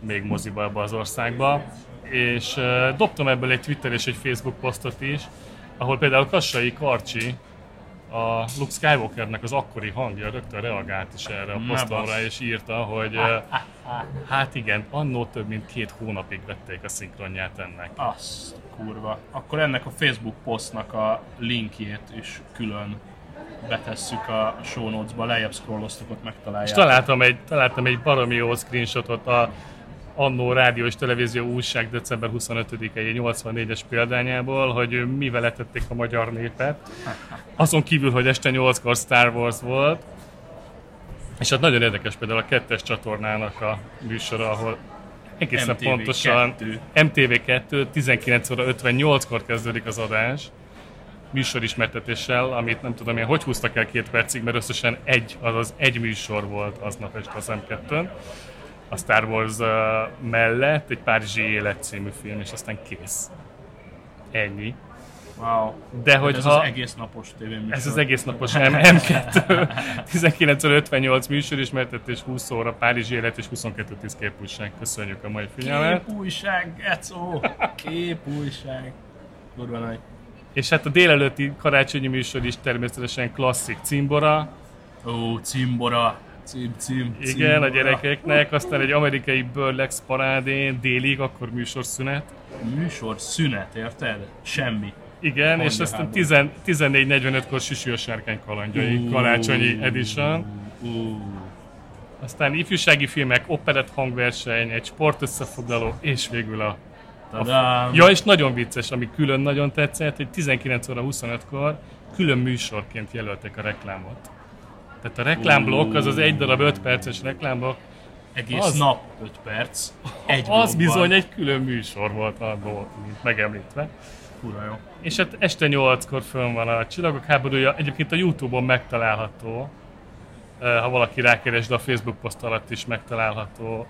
még moziba ebbe az országba, és uh, dobtam ebből egy Twitter és egy Facebook posztot is, ahol például Kassai Karcsi, a Luke Skywalkernek az akkori hangja rögtön reagált is erre a posztomra, és írta, hogy hát igen, annó több mint két hónapig vették a szinkronját ennek. Azt kurva. Akkor ennek a Facebook posztnak a linkjét is külön betesszük a show notes-ba, lejjebb scrolloztok, ott És megtaláljátok. találtam egy, találtam egy baromi jó screenshotot a annó rádió és televízió újság december 25-i 84-es példányából, hogy mivel etették a magyar népet. Azon kívül, hogy este 8-kor Star Wars volt. És hát nagyon érdekes például a kettes csatornának a műsora, ahol egészen MTV pontosan 2. MTV2 19 óra 58-kor kezdődik az adás műsorismertetéssel, amit nem tudom én, hogy húztak el két percig, mert összesen egy, azaz egy műsor volt aznap este az M2-n. A Star Wars mellett egy Párizsi Élet című film, és aztán kész. Ennyi. Wow. De hogy ez hogyha... az egész napos tévéműsor. Ez az egész napos M- M2. 1958 műsorismertetés, 20 óra Párizsi élet és 22-10 képújság. Köszönjük a mai figyelmet. Képújság, Gecó! Képújság. Durva nagy. És hát a délelőtti karácsonyi műsor is természetesen klasszik cimbora. Ó, cimbora. Cím, cím, Igen, cimbora. a gyerekeknek, aztán egy amerikai Burlex parádén délig, akkor műsorszünet. Műsor szünet, érted? Semmi. Igen, és Mondja aztán háború. 10 14.45-kor Sisi a sárkány kalandjai, Ú. karácsonyi edition. Ú, Aztán ifjúsági filmek, operett hangverseny, egy sportösszefoglaló, és végül a... tadám. Ja, és nagyon vicces, ami külön nagyon tetszett, hogy 19 óra 25-kor külön műsorként jelöltek a reklámot. Tehát a reklámblokk, az az egy darab 5 perces reklámblokk, Egész az- nap 5 perc. Egy az bizony egy külön műsor volt abból, mint megemlítve. Kurva jó. És hát este 8-kor fönn van a Csillagok háborúja, egyébként a Youtube-on megtalálható, ha valaki rákeres, de a Facebook poszt alatt is megtalálható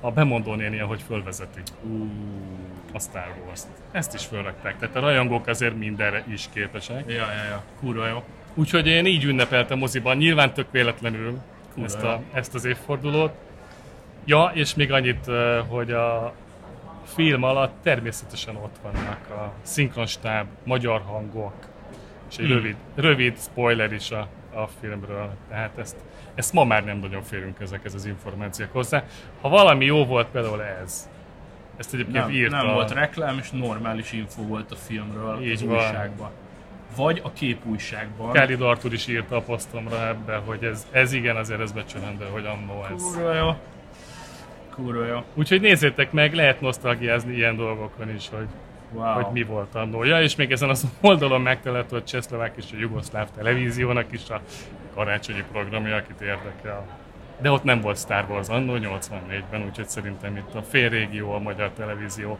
a bemondó néni, ahogy fölvezeti Ú, a Star Wars-t. Ezt is fölrakták, tehát a rajongók azért mindenre is képesek. ja, ja, ja. Kurva jó. Úgyhogy én így ünnepeltem moziban, nyilván tök véletlenül ezt, a, ezt az évfordulót. Ja, és még annyit, hogy a film alatt természetesen ott vannak a szinkronstáb, magyar hangok, és egy Hmm. rövid, rövid spoiler is a, a filmről. Tehát ezt, ezt ma már nem nagyon férünk ezekhez az információk hozzá. Ha valami jó volt, például ez. Ezt egyébként Nem, írta. nem volt reklám, és normális info volt a filmről Így az van. újságban. Vagy a képújságban. Kálid Artur is írta a posztomra ebbe, hogy ez, ez igen, azért ez becsülendő, hogy annó ez. Kurva jó. Kurva jó. Úgyhogy nézzétek meg, lehet nosztalgiázni ilyen dolgokon is, hogy, Wow. hogy mi volt annó. Ja, és még ezen az oldalon megtalálható a Csehszlovák és a Jugoszláv televíziónak is a karácsonyi programja, akit érdekel. De ott nem volt Star Wars annó 84-ben, úgyhogy szerintem itt a fél régió, a magyar televízió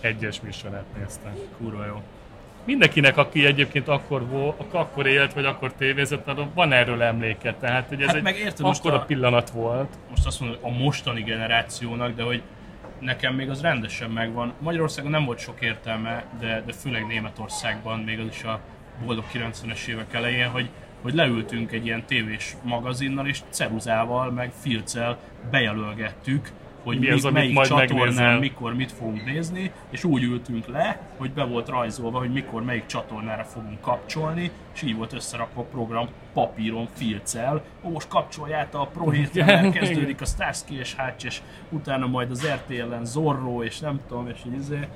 egyes műsorát néztem. Kurva jó. Mindenkinek, aki egyébként akkor, volt, akkor élt, vagy akkor tévézett, van erről emléke. Tehát, hogy ez Hát egy meg érted, most akkora a- pillanat volt. most azt mondom, hogy a mostani generációnak, de hogy nekem még az rendesen megvan. Magyarországon nem volt sok értelme, de, de főleg Németországban, még az is a boldog 90-es évek elején, hogy, hogy leültünk egy ilyen tévés magazinnal, és ceruzával, meg filccel bejelölgettük, hogy Mi mi az, amit melyik majd csatornán megnézel. mikor mit fogunk nézni, és úgy ültünk le, hogy be volt rajzolva, hogy mikor melyik csatornára fogunk kapcsolni, és így volt összerakva a program papíron, filccel. Ó, most kapcsoljátok a Pro hétre, mert kezdődik a Starsky és Hatch, és utána majd az RTL-en Zorro, és nem tudom, és így izé.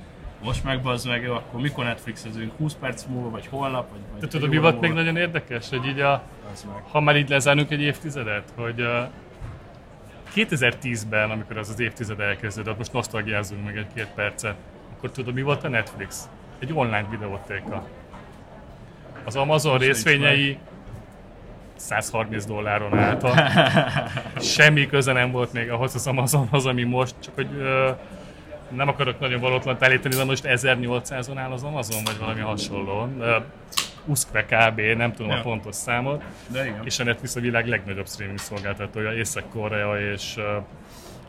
Most meg bazd meg, akkor mikor Netflixezünk? 20 perc múlva, vagy holnap, vagy, vagy Te tudod, mi volt még nagyon érdekes, hogy így a, ha már így lezárunk egy évtizedet, hogy 2010-ben, amikor az az évtized elkezdődött, most nosztalgiázunk meg egy-két percet, akkor tudod, mi volt a Netflix? Egy online videótéka. Az Amazon Most részvényei 130 dolláron álltak. Semmi köze nem volt még ahhoz az Amazonhoz, ami most, csak hogy uh, nem akarok nagyon valótlan állítani, de most 1800-on áll az Amazon, vagy valami hasonló. Uh, Uszkve kb. nem tudom Ja. a pontos számot. De igen. És a Netflix a világ legnagyobb streaming szolgáltatója, Észak-Korea és uh,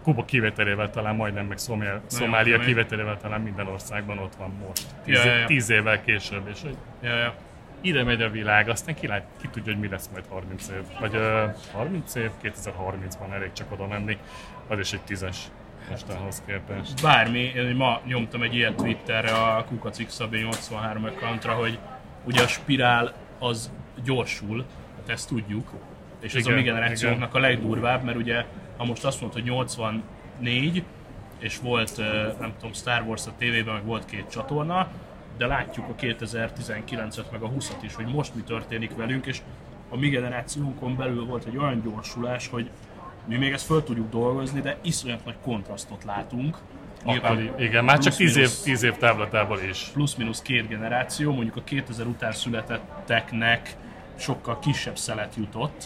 Kuba kivételével talán majdnem, meg Szomália, Szomália kivételével talán minden országban ott van most. Tíz, Ja, ja, ja. tíz évvel később, és hogy Ja, ja. ide megy a világ, aztán ki, lát, ki tudja, hogy mi lesz majd 30 év. Vagy uh, 30 év, 2030-ban elég csak oda menni, az is egy tízes mostanhoz képest. bármi, én ma nyomtam egy ilyet Twitterre a kukacixabé 83 accountra, hogy ugye a spirál az gyorsul, hát ezt tudjuk, és ez Igen, a mi generációnknak a legdurvább, mert ugye, ha most azt mondod, hogy 84, és volt, nem tudom, Star Wars a tévében, meg volt két csatorna, de látjuk a 2019-et, meg a 20-at is, hogy most mi történik velünk, és a mi generációnkon belül volt egy olyan gyorsulás, hogy mi még ezt föl tudjuk dolgozni, de iszonyat nagy kontrasztot látunk. Akkor, igen, már csak 10 év, plusz-minusz- 10 év távlatából is. plusz-minusz két generáció, mondjuk a 2000 után születetteknek sokkal kisebb szelet jutott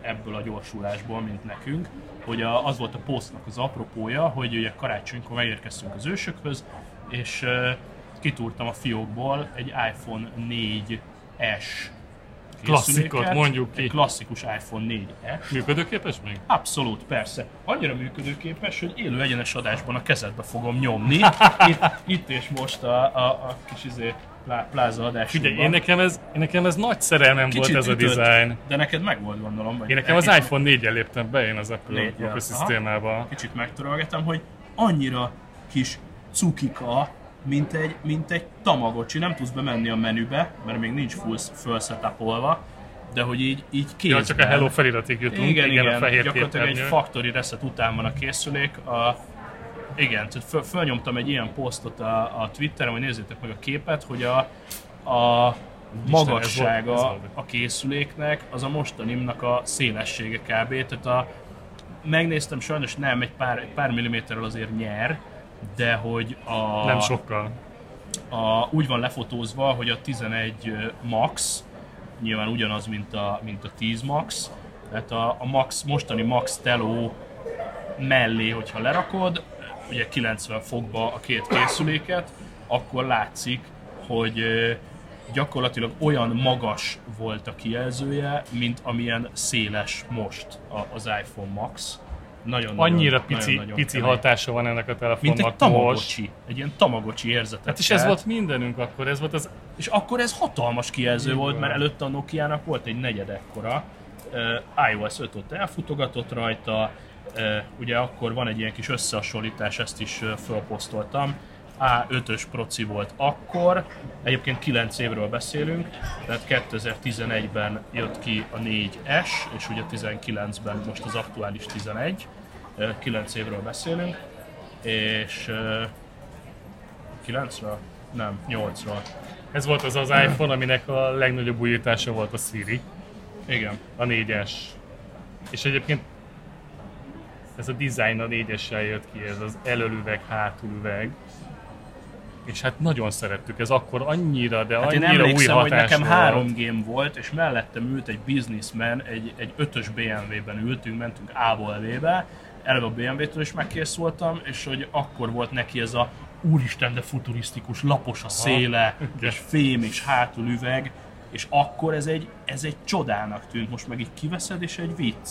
ebből a gyorsulásból, mint nekünk, hogy a, az volt a posztnak az apropója, hogy ugye karácsonykor megérkeztünk az ősökhöz, és uh, kitúrtam a fiókból egy iPhone 4S Klasszikot, készüléket, mondjuk ki. Egy klasszikus iPhone 4-es. Működőképes még? Abszolút, persze. Annyira működőképes, hogy élő egyenes adásban a kezedbe fogom nyomni. Itt, itt és most a, a, a kis izé, plá, pláza adásunkban. Ugye, én nekem ez, én nekem ez nagy szerelmem volt ez a ütött, design. De neked meg volt gondolom. Én nekem az kicsit- iPhone 4-jel léptem be én az Apple ökoszisztémába. Kicsit megtörölgetem, hogy annyira kis cukika, mint egy, mint egy tamagocsi. Nem tudsz bemenni a menübe, mert még nincs full felsetupolva, de hogy így, így kézben. Ja, csak a Hello feliratig jutunk, Igen, igen, a fehér gyakorlatilag egy factory reset után van a készülék. A, igen, tehát föl, fölnyomtam egy ilyen posztot a, a Twitteren, hogy nézzétek meg a képet, hogy a, a magassága ez volt. a készüléknek az a mostanimnak a szélessége kb. Tehát a, megnéztem, sajnos nem, egy pár, egy pár milliméterrel azért nyer, de hogy a, Nem sokkal. a, úgy van lefotózva, hogy a 11 Max, nyilván ugyanaz, mint a, mint a 10 Max, tehát a, a Max, mostani Max Teló mellé, hogyha lerakod, ugye 90 fokba a két készüléket, akkor látszik, hogy gyakorlatilag olyan magas volt a kijelzője, mint amilyen széles most az iPhone Max. Nagyon, Annyira nagyon, pici, nagyon, nagyon pici kemény. hatása van ennek a Mint telefonnak egy most. tamagocsi. Egy ilyen tamagocsi érzetet. Hát és ez volt mindenünk akkor, ez volt az... És akkor ez hatalmas kijelző Így volt, mert előtte a Nokia-nak volt egy negyed ekkora. Uh, iOS 5 ott elfutogatott rajta, uh, ugye akkor van egy ilyen kis összehasonlítás, ezt is uh, fölposztoltam. A5-ös proci volt akkor, egyébként 9 évről beszélünk, tehát 2011-ben jött ki a 4S, és ugye 19-ben most az aktuális 11, uh, 9 évről beszélünk, és uh, 9-ről? Nem, 8-ról. Ez volt az az iPhone, aminek a legnagyobb újítása volt a Siri, Igen. a 4-es. És egyébként ez a design a 4 jött ki, ez az elölüveg, hátulüveg. És hát nagyon szerettük, ez akkor annyira, de Hát én annyira új emlékszem, hogy hatás nekem volt. három game volt, és mellettem ült egy businessman, egy, egy ötös BMW-ben ültünk, mentünk A-ból B-be, eleve a BMW-től is megkészültem, és hogy akkor volt neki ez a úristen, de futurisztikus, lapos a széle, Igen. és fém, és hátulüveg, és akkor ez egy, ez egy csodának tűnt, most meg így kiveszed, és egy vicc.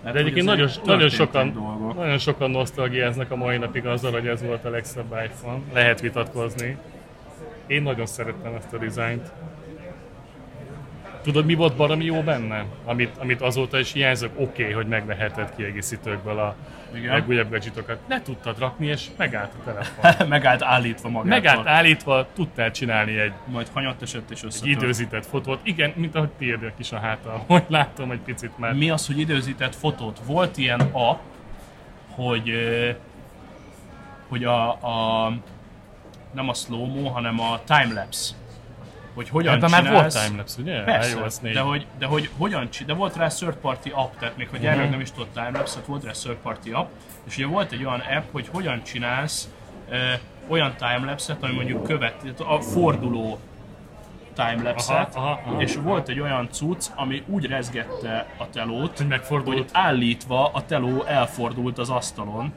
Tehát, De egyébként nagyon, nagyon, sokan, dolgok. nagyon sokan nosztalgiáznak a mai napig azzal, hogy ez volt a legszebb iPhone. Lehet vitatkozni. Én nagyon szerettem ezt a dizájnt. Tudod, mi volt baromi jó benne? Amit, amit azóta is hiányzok, oké, okay, hogy megveheted kiegészítőkből a Igen. legújabb gadgetokat. Le tudtad rakni, és megállt a telefon. Megállt állítva magától. Megállt állítva, tudtál csinálni egy, Majd hanyat esett és egy összetört. időzített fotót. Igen, mint ahogy tiédek is a hátal, hogy látom egy picit már. Mi az, hogy időzített fotót? Volt ilyen app, hogy, hogy a, a nem a slow-mo, hanem a timelapse. Hogy hogyan Ebben már csinálsz... volt timelapse, ugye? Persze, iOS 4. de hogy, de hogy hogyan csi- de volt rá third party app, tehát még ha gyermek nem is tudott timelapse volt rá third party app, és ugye volt egy olyan app, hogy hogyan csinálsz ö, olyan timelapse-et, ami mondjuk követ, a forduló timelapse-et, és volt egy olyan cucc, ami úgy rezgette a telót, Hogy megfordult. hogy állítva a teló elfordult az asztalon,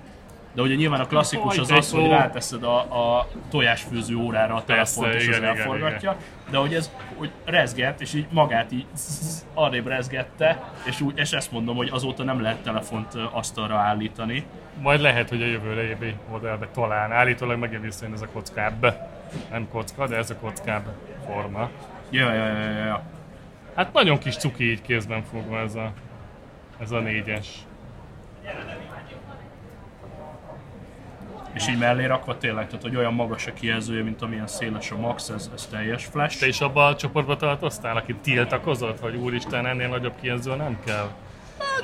de ugye nyilván a klasszikus az az, hogy ráteszed a, a tojásfőző órára a Persze, telefont, és igen, az igen, elforgatja, de hogy ez hogy rezgett, és így magát így arrébb rezgette, és, úgy, és ezt mondom, hogy azóta nem lehet telefont asztalra állítani. Majd lehet, hogy a jövőre évi modellbe talán. Állítólag megint visszajön ez a kockább. Nem kocka, de ez a kockább forma. Ja, ja, ja, ja. Hát nagyon kis cuki így kézben fogva ez a, ez a négyes. És így mellé rakva tényleg, tehát hogy olyan magas a kijelzője, mint amilyen széles a Max, ez, ez teljes flash. Te is abban a csoportba tartoztál, aki tiltakozott, hogy úristen, ennél nagyobb kijelző nem kell?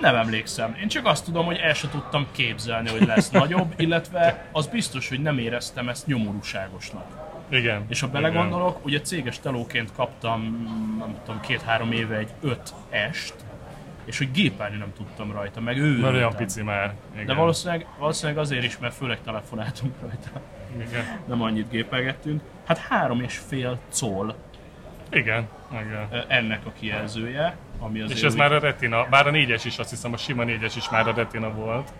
Nem emlékszem. Én csak azt tudom, hogy el sem tudtam képzelni, hogy lesz nagyobb, illetve az biztos, hogy nem éreztem ezt nyomorúságosnak. Igen. És ha igen. belegondolok, ugye céges telóként kaptam, nem tudom, két-három éve egy 5-est, és hogy gépelni nem tudtam rajta, meg ő. Mert olyan pici már. Igen. De valószínűleg, valószínűleg azért is, mert főleg telefonáltunk rajta. Igen. Nem annyit gépelgettünk. Hát három és fél coll Igen. Igen. ennek a kijelzője, ami azért És ez úgy- már a retina, bár a 4-es is, azt hiszem a sima 4-es is már a retina volt.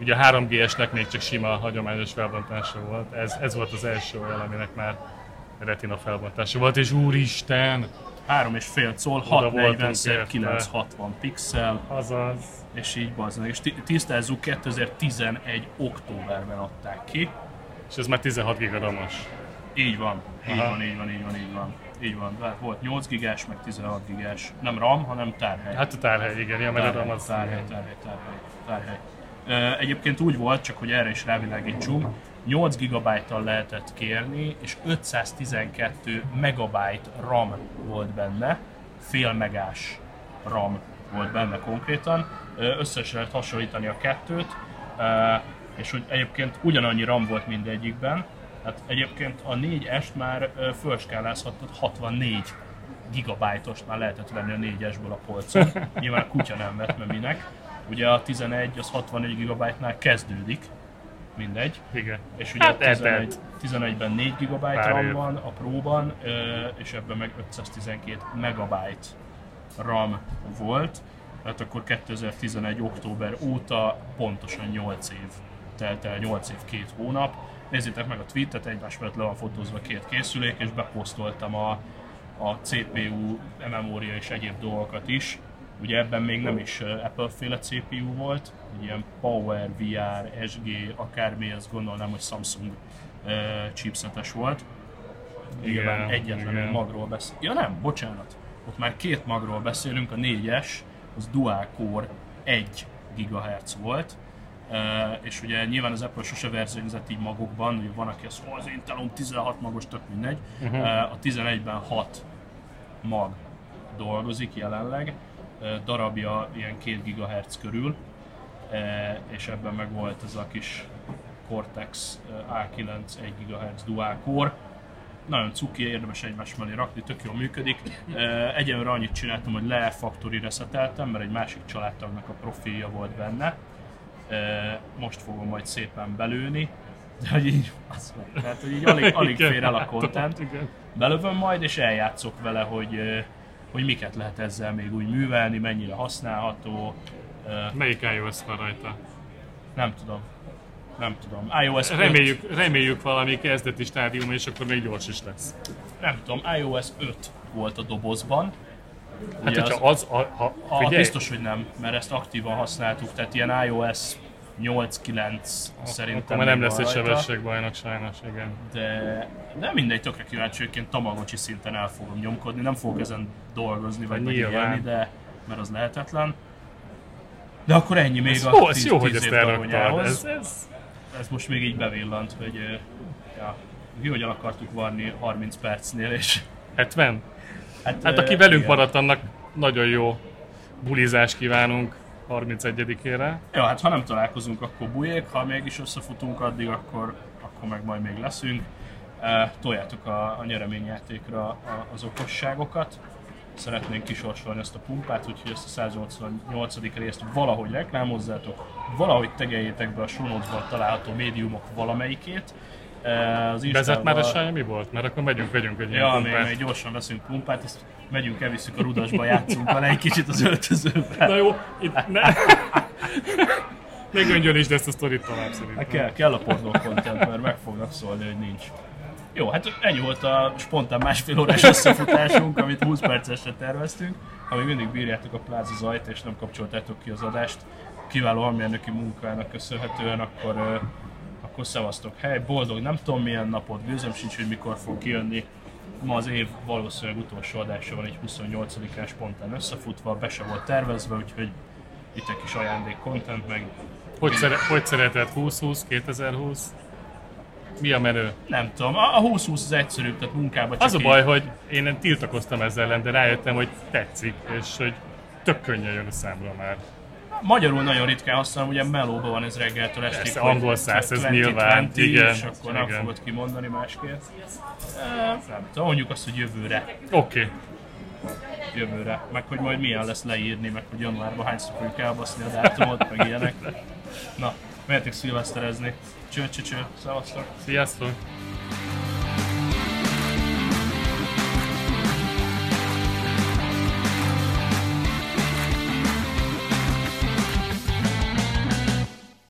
Ugye a 3GS-nek még csak sima, hagyományos felbontása volt. Ez, ez volt az első olyan, aminek már retina felbontása volt, és úristen, 3,5 coll, Oda voltunk 640 x értve. 960 pixel, Azaz. és így bazdmeg. És ti- tisztázzuk, 2011 októberben adták ki. És ez már 16 gigaramos. Így van, így Aha. van, így van, így van, így van. Így van, tehát volt 8 gigás, meg 16 gigás. Nem RAM, hanem tárhely. Hát a tárhely, igen, ja, mert a tárhely, RAM az... tárhely, tárhely, tárhely, tárhely. Ö, Egyébként úgy volt, csak hogy erre is rávilágítsunk, 8 GB-tal lehetett kérni, és 512 megabyte RAM volt benne, fél megás RAM volt benne konkrétan. Ö, Össze is lehet hasonlítani a kettőt, és hogy egyébként ugyanannyi RAM volt mindegyikben, hát egyébként a 4S-t már ö, fölskálázhattad 64 gigabájtost már lehetett venni a 4-esből a polcon. Nyilván a kutya nem vett, mert minek. Ugye a 11 az 64 gigabájtnál kezdődik, mindegy. Igen. És ugye Hát a 11, eltelt. 11-ben 4 GB RAM van a Pro-ban, és ebben meg 512 megabyte RAM volt. Tehát akkor 2011. október óta pontosan 8 év telt el, 8 év, 2 hónap. Nézzétek meg a tweetet, egymás mellett le van fotózva két készülék, és beposztoltam a, a CPU, memória és egyéb dolgokat is. Ugye ebben még nem is Apple-féle CPU volt, ilyen Power, VR, SG, akármi, azt gondolnám, hogy Samsung uh, chipsetes volt. Nyilván Igen, egyetlen igen. magról beszél. Ja nem, bocsánat. Ott már két magról beszélünk, a 4-es, az dual core 1 GHz volt, Uh, és ugye nyilván az Apple sose verziózett így magokban, ugye van, aki azt az Intelum 16 magos, tök mindegy. Uh-huh. Uh, a 11-ben 6 mag dolgozik jelenleg, darabja ilyen 2 GHz körül, és ebben meg volt ez a kis Cortex uh, A9 1 GHz dual core, nagyon cuki, érdemes egymás mellé rakni, tök jól működik. Ö, Egyenlőre annyit csináltam, hogy le factory reseteltem, mert egy másik családtagnak a profilja volt benne. Ö, Most fogom majd szépen belőni, de hogy így, az meg, tehát, hogy így alig, alig fér el a content. Belövöm majd, és eljátszok vele, hogy, hogy miket lehet ezzel még úgy művelni, mennyire használható. Melyik iOS van rajta? Nem tudom. Nem tudom. iOS 5, Reméljük, reméljük valami kezdeti stádium, és akkor még gyors is lesz. nem tudom, iOS 5 volt a dobozban. Hát, Ugye hogyha az, a, ha, A, biztos, hogy nem, mert ezt aktívan használtuk, tehát ilyen iOS 8-9 szerintem akkor már nem lesz egy sebességbajnok sajnos, igen. De, de mindegy, tökre kíváncsi, egyébként Tamagocsi szinten el fogom nyomkodni, nem fogok ezen dolgozni, vagy Nyilván. megélni, de mert az lehetetlen. De akkor ennyi még Ez a jó, 10, jó, hogy 10 ezt elraktad. Ez, ez, ez most még így bevillant, hogy ja, mi hogyan akartuk varni 30 percnél, és 70? hát, Hát aki velünk igen. maradt, annak nagyon jó bulizást kívánunk 31-ére. Ja, hát ha nem találkozunk, akkor bujék, ha mégis összefutunk addig, akkor, akkor meg majd még leszünk. Uh, toljátok a, a nyereményjátékra a, az okosságokat. Szeretnénk kisorsolni ezt a pumpát, úgyhogy ezt a 188. részt valahogy reklámozzátok, valahogy tegeljétek be a show notes-ban található médiumok valamelyikét. Uh, az Vezet már a sája, mi volt? Mert akkor megyünk, vegyünk egy Ja, pumpát. még gyorsan veszünk pumpát, ezt megyünk, elviszük a rudasba, játszunk vele egy kicsit az öltözőben. Na jó, itt ne... Ne göngyölítsd ezt a sztorit tovább szerintem. Kell, kell a pornó content, mert meg fognak szólni, hogy nincs. Jó, hát ennyi volt a spontán másfél órás összefutásunk, amit 20 percesre terveztünk. Még mindig bírjátok a pláza zajt, és nem kapcsoltátok ki az adást, kiváló almérnöki munkának köszönhetően, akkor, akkor szevasztok. Hely, boldog, nem tudom milyen napot, gőzöm sincs, hogy mikor fog kijönni. Ma az év valószínűleg utolsó adása van, egy 28-án spontán összefutva, be se volt tervezve, úgyhogy itt egy kis ajándék content, meg Hogy, szere, hogy szereted 2020, 2020? Mi a menő? Nem tudom, a a 20-20 az egyszerűbb, tehát munkába csak Az a így- baj, hogy én tiltakoztam ezzel ellen, de rájöttem, hogy tetszik, és hogy tök könnyen jön a számra már. Magyarul nagyon ritkán használom, ugye melóban van ez reggeltől estig. Persze, angol száz, ez 20, nyilván, 20, igen, És akkor nem igen. fogod kimondani másképp. Nem tudom, mondjuk azt, hogy jövőre. Oké, okay. Jövőre. Meg hogy majd milyen lesz leírni, meg hogy januárban hányszor fogjuk elbaszni a dátumot, meg ilyenek. Na, mehetek szilveszterezni. Cső, cső, cső. Szevasztok. Sziasztok.